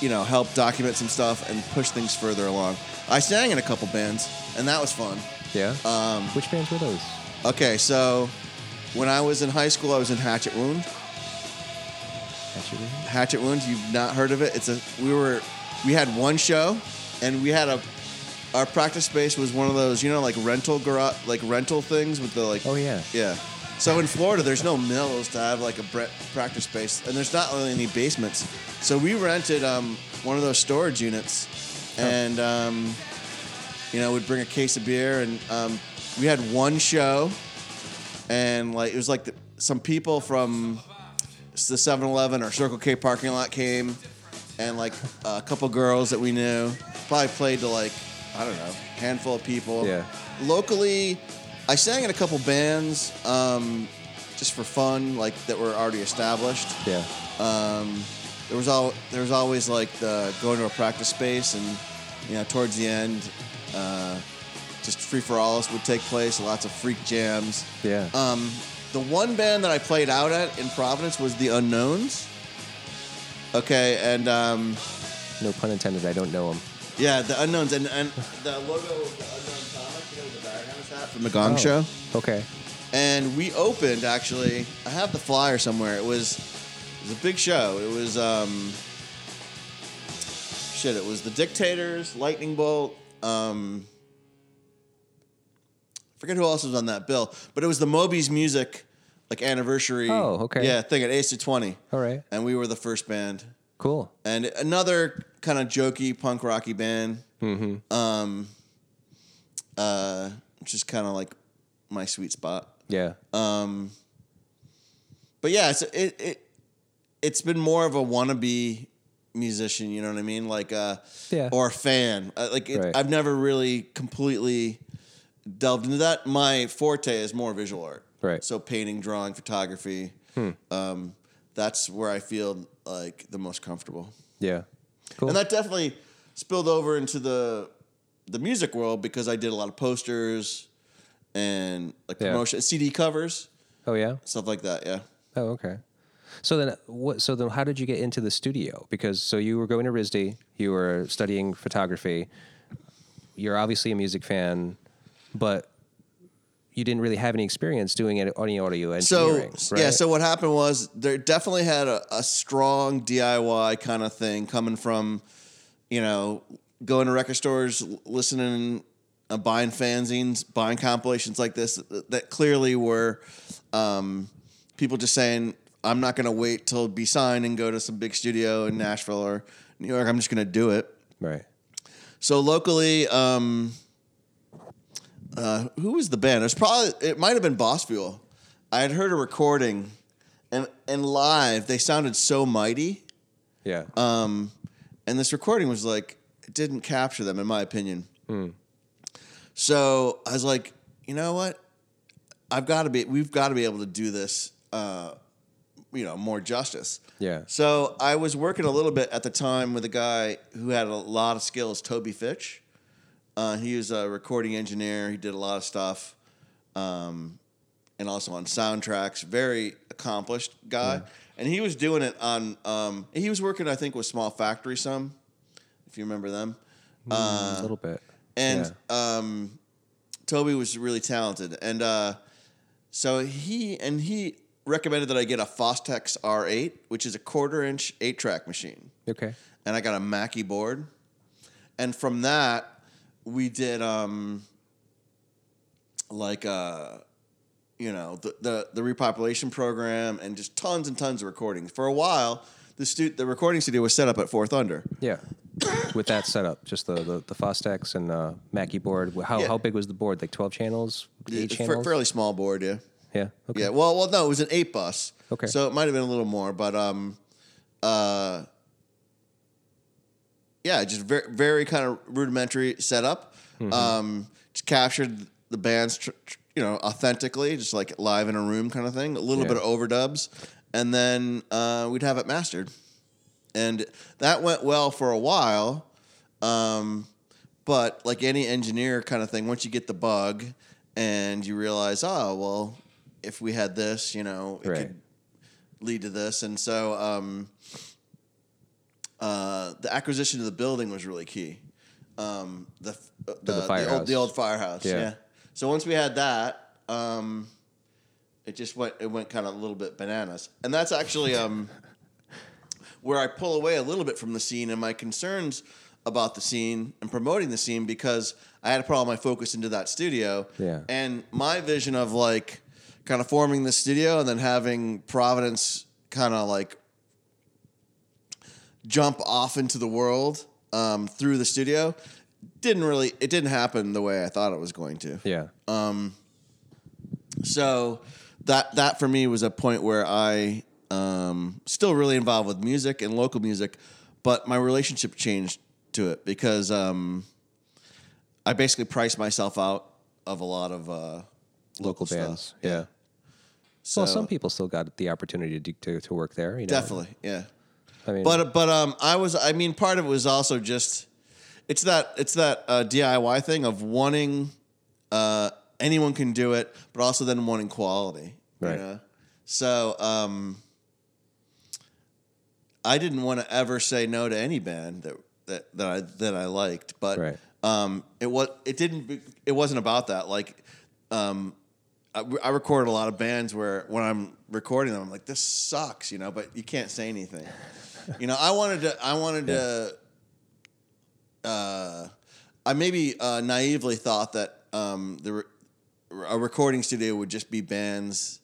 C: you know, help document some stuff and push things further along. I sang in a couple bands, and that was fun.
B: Yeah.
C: Um,
B: Which bands were those?
C: Okay, so when I was in high school, I was in Hatchet Wound.
B: Actually,
C: Hatchet Wound. You've not heard of it? It's a we were we had one show, and we had a our practice space was one of those you know like rental garage like rental things with the like
B: Oh yeah.
C: yeah. So in Florida, there's no mills to have like a bre- practice space, and there's not really any basements. So we rented um, one of those storage units, and um, you know, we'd bring a case of beer, and um, we had one show, and like it was like the, some people from the 7-Eleven or Circle K parking lot came, and like a couple girls that we knew probably played to like I don't know handful of people.
B: Yeah.
C: Locally, I sang in a couple bands um, just for fun, like that were already established.
B: Yeah.
C: Um, there was all there was always like the going to a practice space, and you know towards the end, uh, just free for alls would take place. Lots of freak jams.
B: Yeah.
C: Um, the one band that I played out at in Providence was the Unknowns. Okay, and um,
B: no pun intended. I don't know them.
C: Yeah, the Unknowns, and, and the logo of the Unknown Comic, you know, the Diagonals hat from the Gong
B: Oh.
C: Show.
B: Okay.
C: and we opened actually. I have the flyer somewhere. It was it was a big show. It was um shit. It was the Dictators, Lightning Bolt. Um, forget who else was on that bill, but it was the Moby's Music like anniversary.
B: Oh, okay.
C: Yeah, thing at AS220,
B: All right.
C: and we were the first band.
B: Cool.
C: And another kind of jokey punk rocky band. Mm-hmm. Um, uh, which is kind of like my sweet spot.
B: Yeah.
C: Um, but yeah, it's it it it's been more of a wannabe musician. You know what I mean? Like uh,
B: Yeah.
C: or a fan. Uh, like it,
B: Right.
C: I've never really completely delved into that. My forte is more visual art.
B: Right.
C: So painting, drawing, photography. Hmm. Um, that's where I feel like the most comfortable.
B: yeah. Cool.
C: And that definitely spilled over into the the music world because I did a lot of posters and like
B: Yeah.
C: promotion, CD covers,
B: oh yeah.
C: stuff like that. Yeah.
B: Oh okay. So then, what? So then, how did you get into the studio? Because so you were going to RISD, you were studying photography. You're obviously a music fan, but you didn't really have any experience doing it audio audio
C: So
B: engineering.
C: yeah, so what happened was there definitely had a, a strong DIY kind of thing coming from, you know, going to record stores, listening, uh, buying fanzines, buying compilations like this that, that clearly were um, people just saying, "I'm not going to wait till be signed and go to some big studio in Nashville or New York. I'm just going to do it."
B: right.
C: So locally, um, uh, who was the band? It was probably it might have been Boss Fuel. I had heard a recording, and and live they sounded so mighty.
B: Yeah.
C: Um, and this recording was like it didn't capture them, in my opinion. So I was like, you know what? I've got to be. We've got to be able to do this. Uh, you know, more justice.
B: Yeah.
C: So I was working a little bit at the time with a guy who had a lot of skills, Toby Fitch. Uh, he was a recording engineer. He did a lot of stuff, um, and also on soundtracks. Very accomplished guy. and he was doing it on. Um, he was working, I think, with Small Factory some, if you remember them. Uh,
B: a little bit.
C: and
B: Yeah.
C: um, Toby was really talented, and uh, so he and he recommended that I get a Fostex R8, which is a quarter inch eight track machine,
B: Okay.
C: and I got a Mackie board, and from that we did um, like uh, you know the, the the repopulation program and just tons and tons of recordings. For a while, the stu- the recording studio was set up at Fort Thunder.
B: Yeah. With that setup, just the the, the Fostex and uh, Mackie board. How
C: Yeah.
B: how big was the board? Like twelve channels, eight
C: Fa-
B: channels.
C: fairly small board, yeah.
B: yeah. Okay.
C: Yeah, well, well, no, it was an eight bus.
B: Okay.
C: So it might have been a little more, but um, uh, yeah, just very, very kind of rudimentary setup.
B: Mm-hmm.
C: Um, just captured the bands, tr- tr- you know, authentically, just like live in a room kind of thing. A little
B: Yeah.
C: bit of overdubs, and then uh, we'd have it mastered, and that went well for a while. Um, but like any engineer kind of thing, once you get the bug and you realize, oh well, if we had this, you know, it
B: Right.
C: could lead to this, and so um, uh, the acquisition of the building was really key. Um, the the, the, old,
B: firehouse.
C: the old firehouse,
B: Yeah.
C: yeah. So once we had that, um, it just went it went kind of a little bit bananas, and that's actually um, where I pull away a little bit from the scene and my concerns about the scene and promoting the scene because I had to put all my focus into that studio.
B: Yeah.
C: And my vision of like kind of forming the studio and then having Providence kind of like jump off into the world um, through the studio didn't really it didn't happen the way I thought it was going to.
B: Yeah.
C: So that that for me was a point where I um, still really involved with music and local music, but my relationship changed to it because um, I basically priced myself out of a lot of uh,
B: Local
C: stuff.
B: bands. Yeah.
C: So,
B: well, some people still got the opportunity to to, to work there. You know?
C: definitely, yeah.
B: I mean,
C: But but um, I was I mean part of it was also just it's that it's that uh, DIY thing of wanting uh, anyone can do it, but also then wanting quality.
B: Right.
C: You know? So um, I didn't want to ever say no to any band that that that I that I liked, but
B: Right.
C: um, it was it didn't be- it wasn't about that. Like um, I, I recorded a lot of bands where when I'm recording them, I'm like, this sucks, you know, but you can't say anything. You know, I wanted to, I wanted to, uh, I maybe uh, naively thought that um, the re- a recording studio would just be bands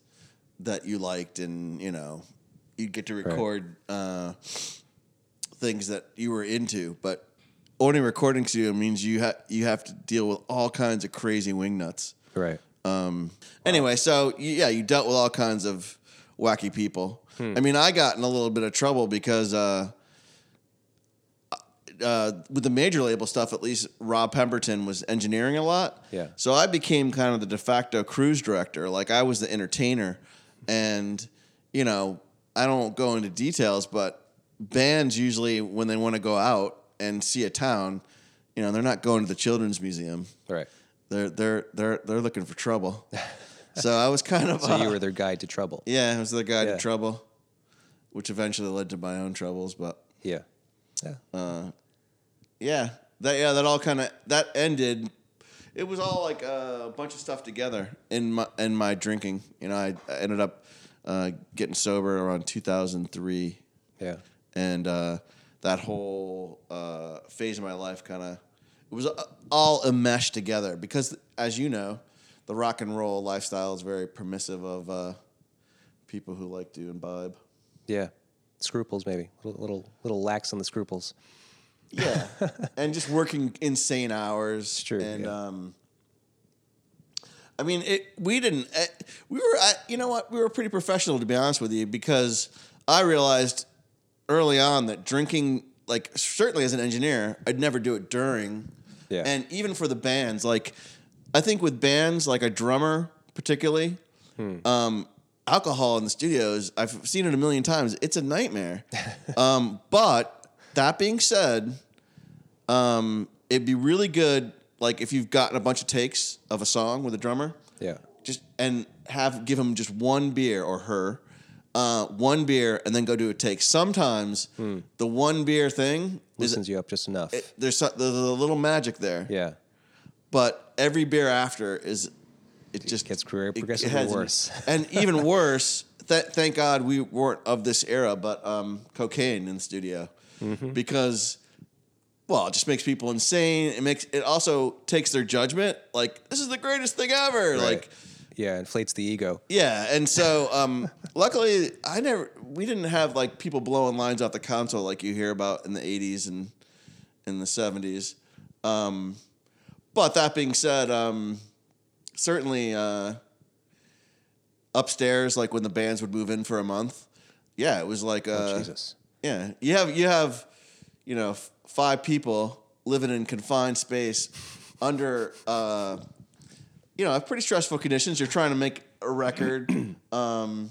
C: that you liked, and you know, you get to record uh, things that you were into, but owning a recording studio means you have you have to deal with all kinds of crazy wingnuts.
B: right.
C: Um, anyway, so yeah, you dealt with all kinds of wacky people. I mean, I got in a little bit of trouble because uh, uh, with the major label stuff, at least Rob Pemberton was engineering a lot.
B: Yeah.
C: So I became kind of the de facto cruise director. Like I was the entertainer, and you know, I don't go into details, but bands usually when they want to go out and see a town, you know, they're not going to the children's museum
B: Right.
C: they're they're they're they're looking for trouble. so I was kind of
B: So
C: uh,
B: you were their guide to trouble.
C: yeah, I was their guide
B: Yeah.
C: to trouble, which eventually led to my own troubles. But
B: Yeah. Yeah.
C: yeah, that yeah that all kind of that ended. It was all like a bunch of stuff together in my in my drinking. You know, I, I ended up uh, getting sober around 2003,
B: yeah.
C: and uh, that whole uh, phase of my life kind of it was uh, all enmeshed together because, as you know, the rock and roll lifestyle is very permissive of uh, people who like to imbibe.
B: Yeah. Scruples, maybe. Little, little, little lax on the scruples.
C: Yeah, and just working insane hours.
B: true,
C: And
B: yeah.
C: um, I mean, it. We didn't. Uh, we were. Uh, you know what? We were pretty professional, to be honest with you, because I realized early on that drinking, like certainly as an engineer, I'd never do it during.
B: Yeah.
C: And even for the bands, like I think with bands, like a drummer particularly,
B: Hmm.
C: um, alcohol in the studios, I've seen it a million times. It's a nightmare. um, but that being said, um, it'd be really good, like if you've gotten a bunch of takes of a song with a drummer,
B: Yeah.
C: just and have give him just one beer or her, uh, one beer and then go do a take. Sometimes the one beer thing
B: Loosens you up just enough.
C: there's so- there's a little magic there,
B: yeah.
C: but every beer after is it just
B: gets
C: it
B: progressively
C: has-
B: worse.
C: and even worse. Th- thank God we weren't of this era, but um, cocaine in the studio
B: Mm-hmm.
C: because well, it just makes people insane. It makes it also takes their judgment. Like this is the greatest thing ever. Like
B: yeah, inflates the ego.
C: yeah, and so um, luckily I never we didn't have like people blowing lines off the console like you hear about in the '80s and in the '70s. Um, but that being said, um, certainly uh, upstairs, like when the bands would move in for a month, yeah, it was like uh,
B: Oh, Jesus.
C: yeah, you have you have you know f- five people living in confined space under uh, you know pretty stressful conditions. You're trying to make a record. um,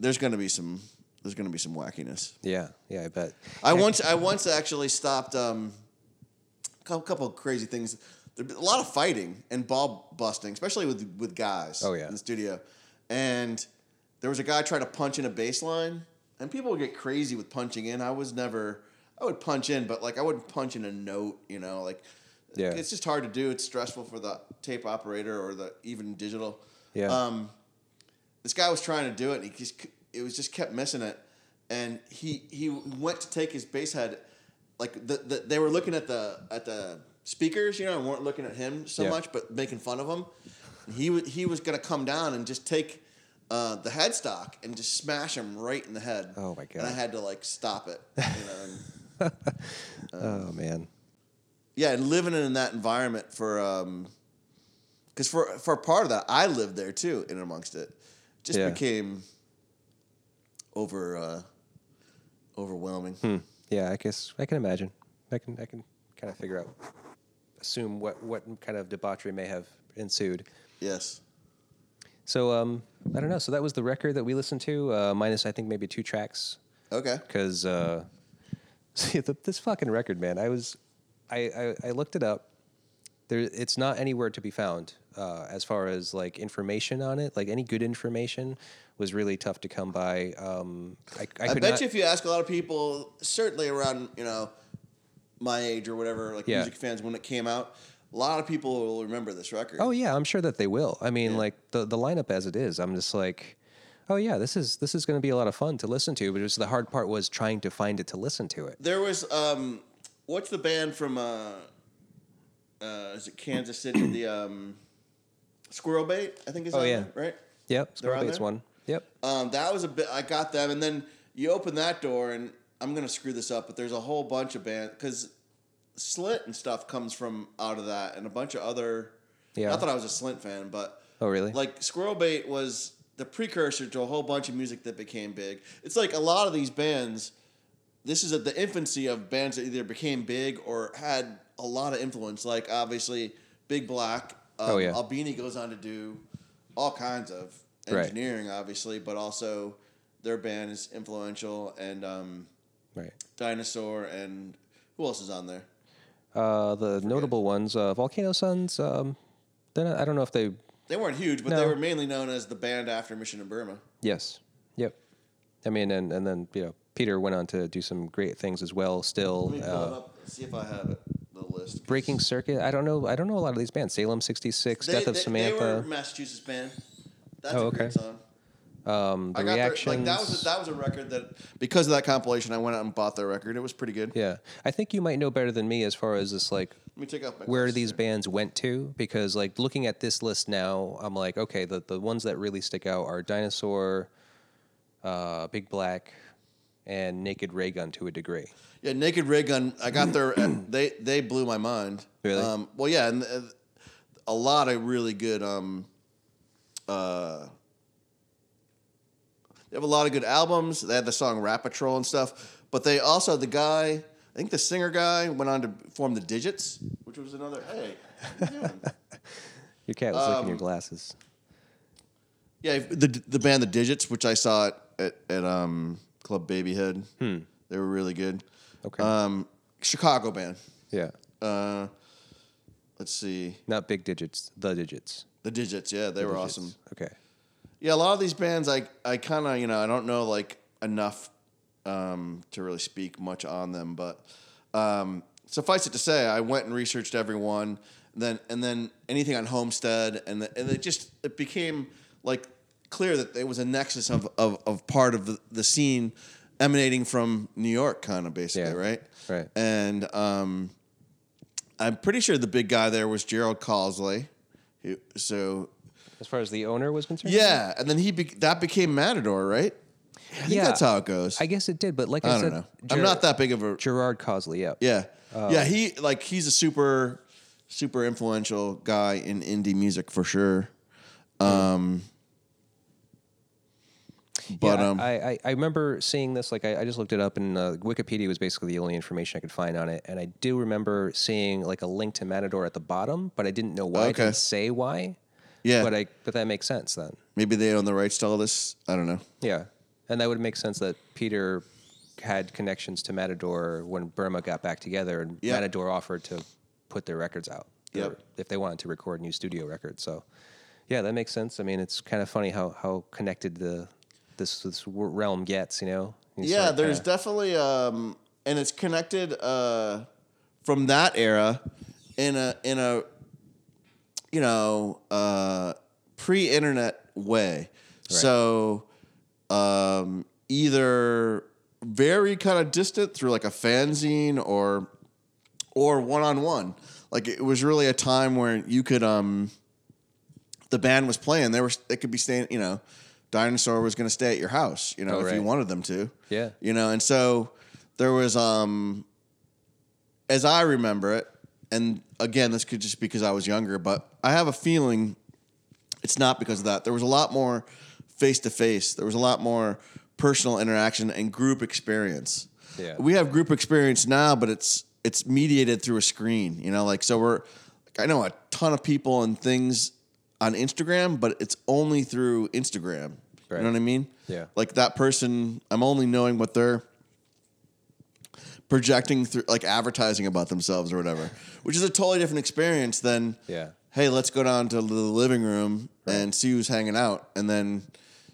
C: there's going to be some there's going to be some wackiness.
B: Yeah, yeah, I bet.
C: I once I once actually stopped um, a couple, couple of crazy things. A lot of fighting and ball busting, especially with with guys.
B: Oh, yeah.
C: in the studio, and there was a guy trying to punch in a bass line, and people would get crazy with punching in. I was never. I would punch in, but like I wouldn't punch in a note. You know, like
B: Yeah.
C: it's just hard to do. It's stressful for the tape operator or the even digital.
B: Yeah.
C: Um, this guy was trying to do it, and he just it was just kept missing it. And he he went to take his bass head, like the, the they were looking at the at the speakers, you know, and weren't looking at him so
B: Yeah.
C: much, but making fun of him. And he he was gonna come down and just take uh, the headstock and just smash him right in the head.
B: Oh, my god!
C: And I had to like stop it, you know. And,
B: oh man.
C: yeah, and living in that environment for um, because for for part of that, I lived there too, in amongst it, just
B: Yeah.
C: became over uh, overwhelming.
B: Hmm. Yeah, I guess I can imagine. I can I can kind of figure out, assume what what kind of debauchery may have ensued.
C: Yes.
B: So um, I don't know. So that was the record that we listened to, uh, minus I think maybe two tracks,
C: Okay.
B: because uh, see the, this fucking record, man. I was, I, I I looked it up. There, it's not anywhere to be found uh, as far as like information on it. Like any good information was really tough to come by. Um, I, I,
C: I, bet
B: not-
C: you if you ask a lot of people, certainly around you know my age or whatever, like
B: Yeah.
C: music fans when it came out, a lot of people will remember this record.
B: Oh yeah, I'm sure that they will. I mean,
C: Yeah.
B: like the the lineup as it is, I'm just like, oh yeah, this is this is going to be a lot of fun to listen to. But just the hard part was trying to find it to listen to it.
C: There was um, what's the band from uh, uh, is it Kansas City? the um, Squirrel Bait, I think is
B: Oh, yeah.
C: there, right?
B: Yep,
C: They're on
B: Scorpions
C: there?
B: one. Yep.
C: Um, that was a bit. I got them, and then you open that door, and I'm gonna screw this up, but there's a whole bunch of band because Slint and stuff comes from out of that, and a bunch of other.
B: Yeah.
C: Not that I was a Slint fan, but
B: Oh really?
C: like Squirrel Bait was the precursor to a whole bunch of music that became big. It's like a lot of these bands. This is at the infancy of bands that either became big or had a lot of influence. Like obviously, Big Black. Um,
B: Oh, yeah.
C: Albini goes on to do all kinds of
B: Right.
C: engineering, obviously, but also their band is influential. And um,
B: right.
C: Dinosaur and who else is on there?
B: Uh, the notable ones, uh, Volcano Suns. Um, they're not, I don't know if they.
C: They weren't huge, but they were mainly known as the band after Mission of Burma.
B: Yes. Yep. I mean, and and then you know Peter went on to do some great things as well. Still,
C: Let me pull it
B: uh,
C: up, see if I have it, the list.
B: Breaking Circus. I don't know. I don't know a lot of these bands. Salem '66,
C: They,
B: Death of
C: they-
B: Samantha.
C: They were a Massachusetts band. That's
B: Oh,
C: a great
B: okay.
C: song.
B: Um, the
C: I got their,
B: reactions.
C: like that was a, that was a record that because of that compilation, I went out and bought their record. It was pretty good.
B: Yeah, I think you might know better than me as far as this like
C: Let me take off
B: where these
C: here.
B: bands went to because like looking at this list now, I'm like, okay, the the ones that really stick out are Dinosaur, uh, Big Black, and Naked Raygun to a degree.
C: Yeah, Naked Raygun. I got their. they they blew my mind.
B: Really?
C: Um, well, yeah, and uh, a lot of really good. Um, uh, they have a lot of good albums. They had the song Rat Patrol and stuff. But they also the guy. I think the singer guy went on to form the Digits, which was another. Hey, you doing?
B: Your cat was licking
C: Um,
B: your glasses.
C: Yeah, the the band The Digits, which I saw at at, at um, Club Babyhead. Hmm. They were really good.
B: Okay.
C: Um, Chicago band.
B: yeah,
C: Uh, let's see,
B: not big digits, the digits.
C: The Digits. Yeah, they
B: The
C: were
B: Digits.
C: awesome.
B: Okay.
C: Yeah, a lot of these bands, I I kind of you know I don't know like enough um, to really speak much on them, but um, suffice it to say, I went and researched everyone, and then and then anything on Homestead, and the, and it just it became like clear that there was a nexus of of, of part of the, the scene emanating from New York, kind of basically,
B: Yeah.
C: right?
B: Right.
C: And um, I'm pretty sure the big guy there was Gerald Cosloy. Who, so
B: As far as the owner was concerned?
C: yeah, and then he be- that became Matador, right? I think
B: Yeah.
C: that's how it goes.
B: I guess it did, but like I,
C: I don't
B: said,
C: know. I'm not that big of a
B: Gerard Cosloy, yeah.
C: yeah,
B: Oh.
C: yeah. He like he's a super super influential guy in indie music for sure. Um, but
B: yeah,
C: um,
B: I, I, I remember seeing this. Like, I, I just looked it up, and uh, Wikipedia was basically the only information I could find on it. And I do remember seeing like a link to Matador at the bottom, but I didn't know why.
C: Okay.
B: didn't say why.
C: Yeah,
B: But I but that makes sense then.
C: maybe they own the rights to all this. I don't know.
B: Yeah, and that would make sense that Peter had connections to Matador when Burma got back together, and
C: Yep.
B: Matador offered to put their records out
C: Yep.
B: if they wanted to record new studio records. So, yeah, that makes sense. I mean, it's kind of funny how how connected the this this realm gets. You know? You
C: yeah, there's
B: kinda-
C: definitely um, and it's connected uh, from that era in a in a you know uh, pre-internet way. So um, either very kind of distant through like a fanzine or or one on one. Like it was really a time where you could um the band was playing. They were they could be staying, you know, Dinosaur was going to stay at your house, you know,
B: Oh,
C: if you wanted them to.
B: Yeah.
C: You know, and so there was um as I remember it, and again, this could just be because I was younger, but I have a feeling it's not because of that. There was a lot more face to face. There was a lot more personal interaction and group experience.
B: Yeah.
C: We have group experience now, but it's it's mediated through a screen. You know, like so we're like I know a ton of people and things on Instagram, but it's only through Instagram. You know what I mean?
B: Yeah.
C: Like that person, I'm only knowing what they're projecting through, like advertising about themselves or whatever, which is a totally different experience than
B: Yeah.
C: hey, let's go down to the living room and see who's hanging out, and then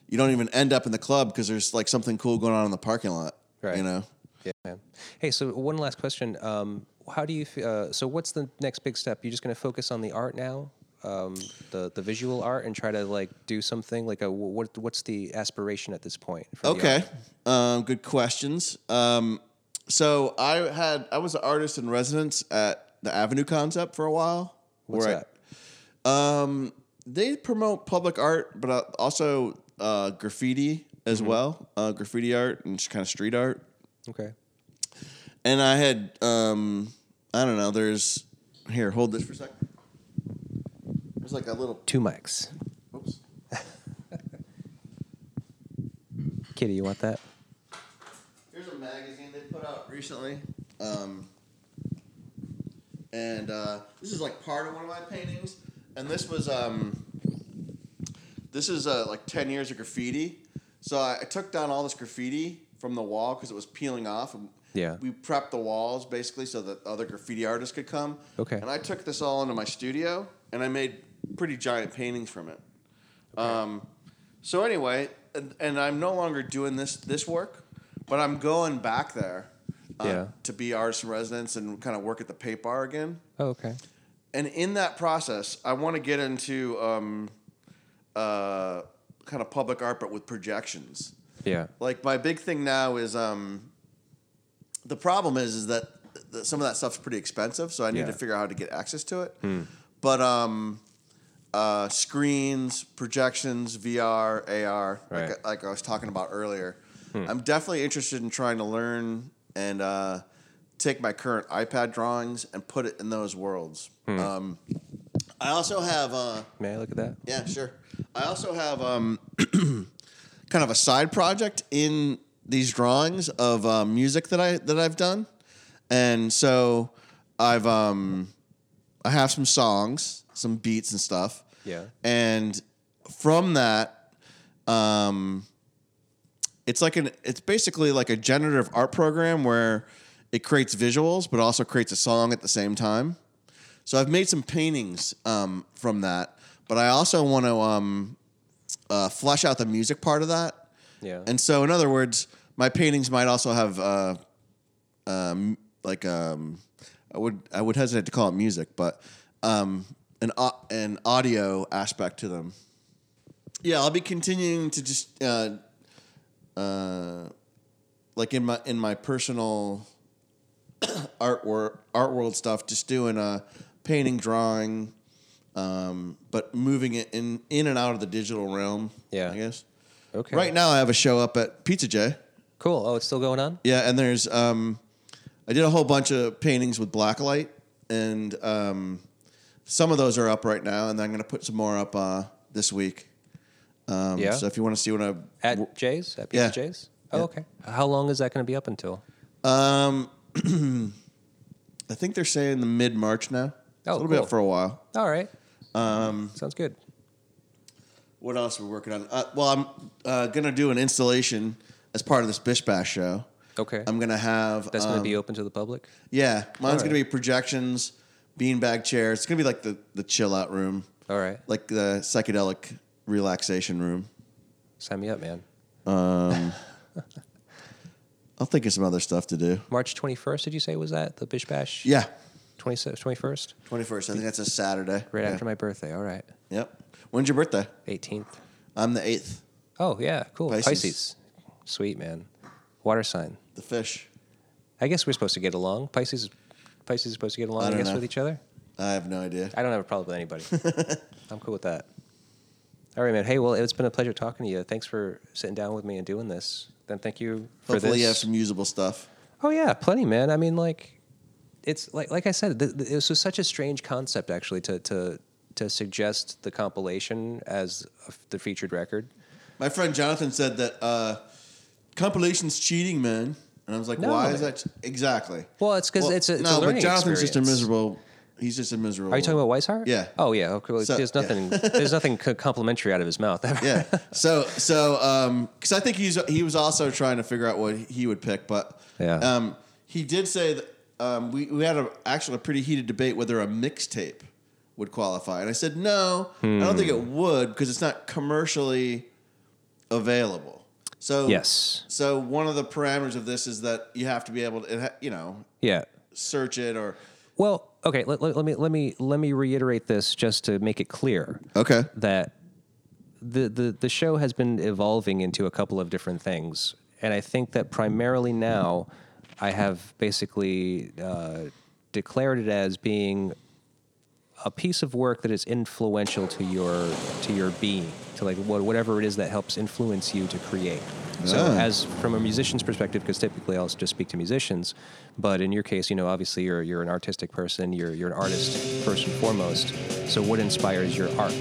C: you don't even end up in the club because there's like something cool going on in the parking lot.
B: Right.
C: You know.
B: Yeah. man. Hey, so one last question. Um, how do you? Uh, so, what's the next big step? You're just going to focus on the art now, um, the the visual art, and try to like do something like a what? What's the aspiration at this point? for
C: Okay. Um, good questions. Um, so I had I was an artist in residence at the Avenue Concept for a while.
B: What's
C: where I-
B: that?
C: Um, they promote public art, but uh, also uh, graffiti as
B: Mm-hmm.
C: well. Uh, graffiti art and just kind of street art.
B: Okay.
C: And I had um, I don't know. There's here. Hold this for a second. There's like a little.
B: Two mics.
C: Oops.
B: Kitty, you want that?
C: Here's a magazine put out recently. Um, and uh, this is like part of one of my paintings. And this was um, this is uh, like ten years of graffiti. So I, I took down all this graffiti from the wall because it was peeling off. And
B: Yeah.
C: We prepped the walls basically so that other graffiti artists could come.
B: Okay.
C: And I took this all into my studio and I made pretty giant paintings from it. Um, so anyway, and, and I'm no longer doing this this work, but I'm going back there uh,
B: Yeah.
C: to be artist in residence and kind of work at the paint bar again.
B: Oh, okay.
C: And in that process, I want to get into um, uh, kind of public art, but with projections.
B: Yeah.
C: Like my big thing now is um, the problem is is that th- some of that stuff's pretty expensive, so I need
B: Yeah.
C: to figure out how to get access to it. But um, uh, screens, projections, VR, AR,
B: Right.
C: like, like I was talking about earlier, I'm definitely interested in trying to learn and uh, take my current iPad drawings and put it in those worlds. Um, I also have. Uh,
B: May I look at that?
C: yeah, sure. I also have um, kind of a side project in these drawings of uh, music that I that I've done, and so I've um, I have some songs, some beats and stuff.
B: Yeah.
C: And from that, um, it's like an it's basically like a generative art program where it creates visuals but also creates a song at the same time. So I've made some paintings um, from that, but I also want to um, uh, flesh out the music part of that.
B: Yeah.
C: And so, in other words, my paintings might also have uh, um, like um, I would I would hesitate to call it music, but um, an an audio aspect to them. Yeah, I'll be continuing to just uh, uh, like in my in my personal art wor- art world stuff, just doing a painting, drawing, um, but moving it in in and out of the digital realm.
B: Yeah.
C: I guess.
B: okay.
C: Right now, I have a show up at Pizza J.
B: Cool. Oh, it's still going on.
C: Yeah, and there's um, I did a whole bunch of paintings with blacklight, and um, some of those are up right now, and I'm going to put some more up uh, this week. Um,
B: Yeah?
C: So if you want to see what I
B: At Jay's? At
C: Yeah.
B: Jay's? Oh,
C: Yeah.
B: okay. How long is that going to be up until?
C: um, I think they're saying the mid March now.
B: Oh,
C: it'll be up for a while.
B: All right. Um, Sounds good.
C: What else are we working on? Uh, well, I'm uh, going to do an installation as part of this Bish Bash show.
B: Okay.
C: I'm going to have
B: That's going to
C: um,
B: be open to the public?
C: Yeah, mine's
B: Alright.
C: going to be projections, beanbag chairs. It's going to be like the the chill out room.
B: All right.
C: like the psychedelic relaxation room.
B: Sign me up, man.
C: Um, I'll think of some other stuff to do.
B: March 21st, did you say was that the Bish Bash?
C: Yeah,
B: 20, 21st?
C: twenty first. I think that's a Saturday.
B: Right
C: yeah.
B: after my birthday. All right.
C: Yep. When's your birthday?
B: 18th.
C: I'm the eighth.
B: Oh, yeah. Cool.
C: Pisces.
B: Pisces. Sweet, man. Water sign.
C: The fish.
B: I guess we're supposed to get along. Pisces Pisces is supposed to get along,
C: I
B: I, guess,
C: know.
B: with each other.
C: I have no idea.
B: I don't have a problem with anybody. I'm cool with that. All right, man. Hey, well, it's been a pleasure talking to you. Thanks for sitting down with me and doing this. Then thank you for
C: Hopefully,
B: this.
C: you have some usable stuff.
B: Oh yeah, plenty, man. I mean, like, it's like like I said, th- th- this was such a strange concept actually to to to suggest the compilation as a the featured record.
C: My friend Jonathan said that uh, compilation's cheating, man. And I was like,
B: No,
C: why is that? Exactly.
B: Well, it's 'cause it's a- it's a
C: no,
B: learning
C: but Jonathan's just a miserable. He's just a miserable.
B: Are you talking about Weishart?
C: Yeah.
B: Oh yeah. Okay. well,
C: So-
B: there's
C: yeah.
B: nothing. there's nothing complimentary out of his mouth.
C: yeah. So so um because I think he's he was also trying to figure out what he would pick, but
B: Yeah.
C: um he did say that um we we had a actually a pretty heated debate whether a mixtape would qualify, and I said no, I don't think it
B: Hmm.
C: would because it's not commercially available. So
B: Yes.
C: So one of the parameters of this is that you have to be able to you know
B: yeah.
C: search it or
B: Well, okay. Let, let, let me let me let me reiterate this just to make it clear.
C: okay
B: that the, the the show has been evolving into a couple of different things, and I think that primarily now I have basically uh, declared it as being a piece of work that is influential to your to your being, to like whatever it is that helps influence you to create. So,
C: Ah.
B: as from a musician's perspective, because typically I'll just speak to musicians, but in your case, you know, obviously you're you're an artistic person, you're you're an artist first and foremost. So, what inspires your art?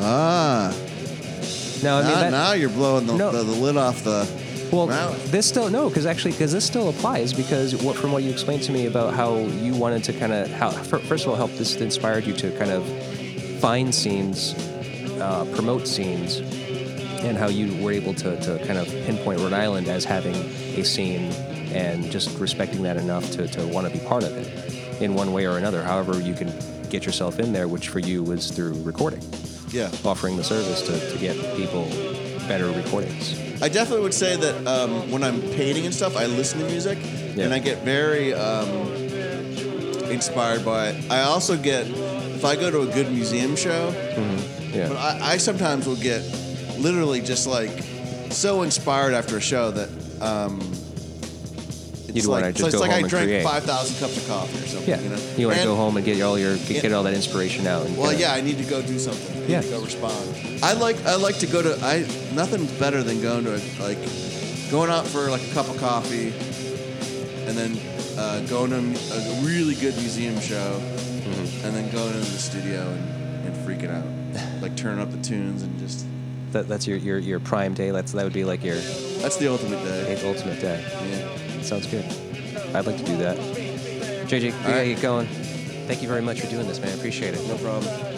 C: ah
B: Now, I mean,
C: now,
B: that,
C: now you're blowing the,
B: No.
C: the, the lid off the
B: well, this still no, because actually, because this still applies because what from what you explained to me about how you wanted to kind of how first of all, help this inspired you to kind of find scenes, uh, promote scenes, and how you were able to to kind of pinpoint Rhode Island as having a scene and just respecting that enough to to want to be part of it in one way or another. However, you can get yourself in there, which for you was through recording,
C: yeah
B: offering the service to to get people better recordings.
C: I definitely would say that um, when I'm painting and stuff, I listen to music
B: Yeah.
C: and I get very um, inspired by it. I also get, if I go to a good museum show,
B: Yeah.
C: but I, I sometimes will get literally just like so inspired after a show that um, it's
B: You'd
C: like,
B: wanna
C: so it's
B: go
C: like
B: home
C: I
B: and
C: drank
B: create.
C: 5,000 cups of coffee or something.
B: Yeah,
C: You, know?
B: you want to
C: And-
B: go home and get all your get, get all that inspiration out. And
C: Well,
B: kinda-
C: yeah, I need to go do something. I need
B: Yeah.
C: to go respond. I like I like to go to I nothing better than going to a, like going out for like a cup of coffee, and then uh, going to a really good museum show,
B: Mm-hmm.
C: and then going into the studio and, and freaking out, like turning up the tunes and just
B: that, that's your, your your prime day. That's that would be like your
C: that's the ultimate day.
B: ultimate day.
C: Yeah.
B: Sounds good. I'd like to do that. JJ, we gotta
C: right.
B: get going. Thank you very much for doing this, man. I appreciate it.
C: No problem.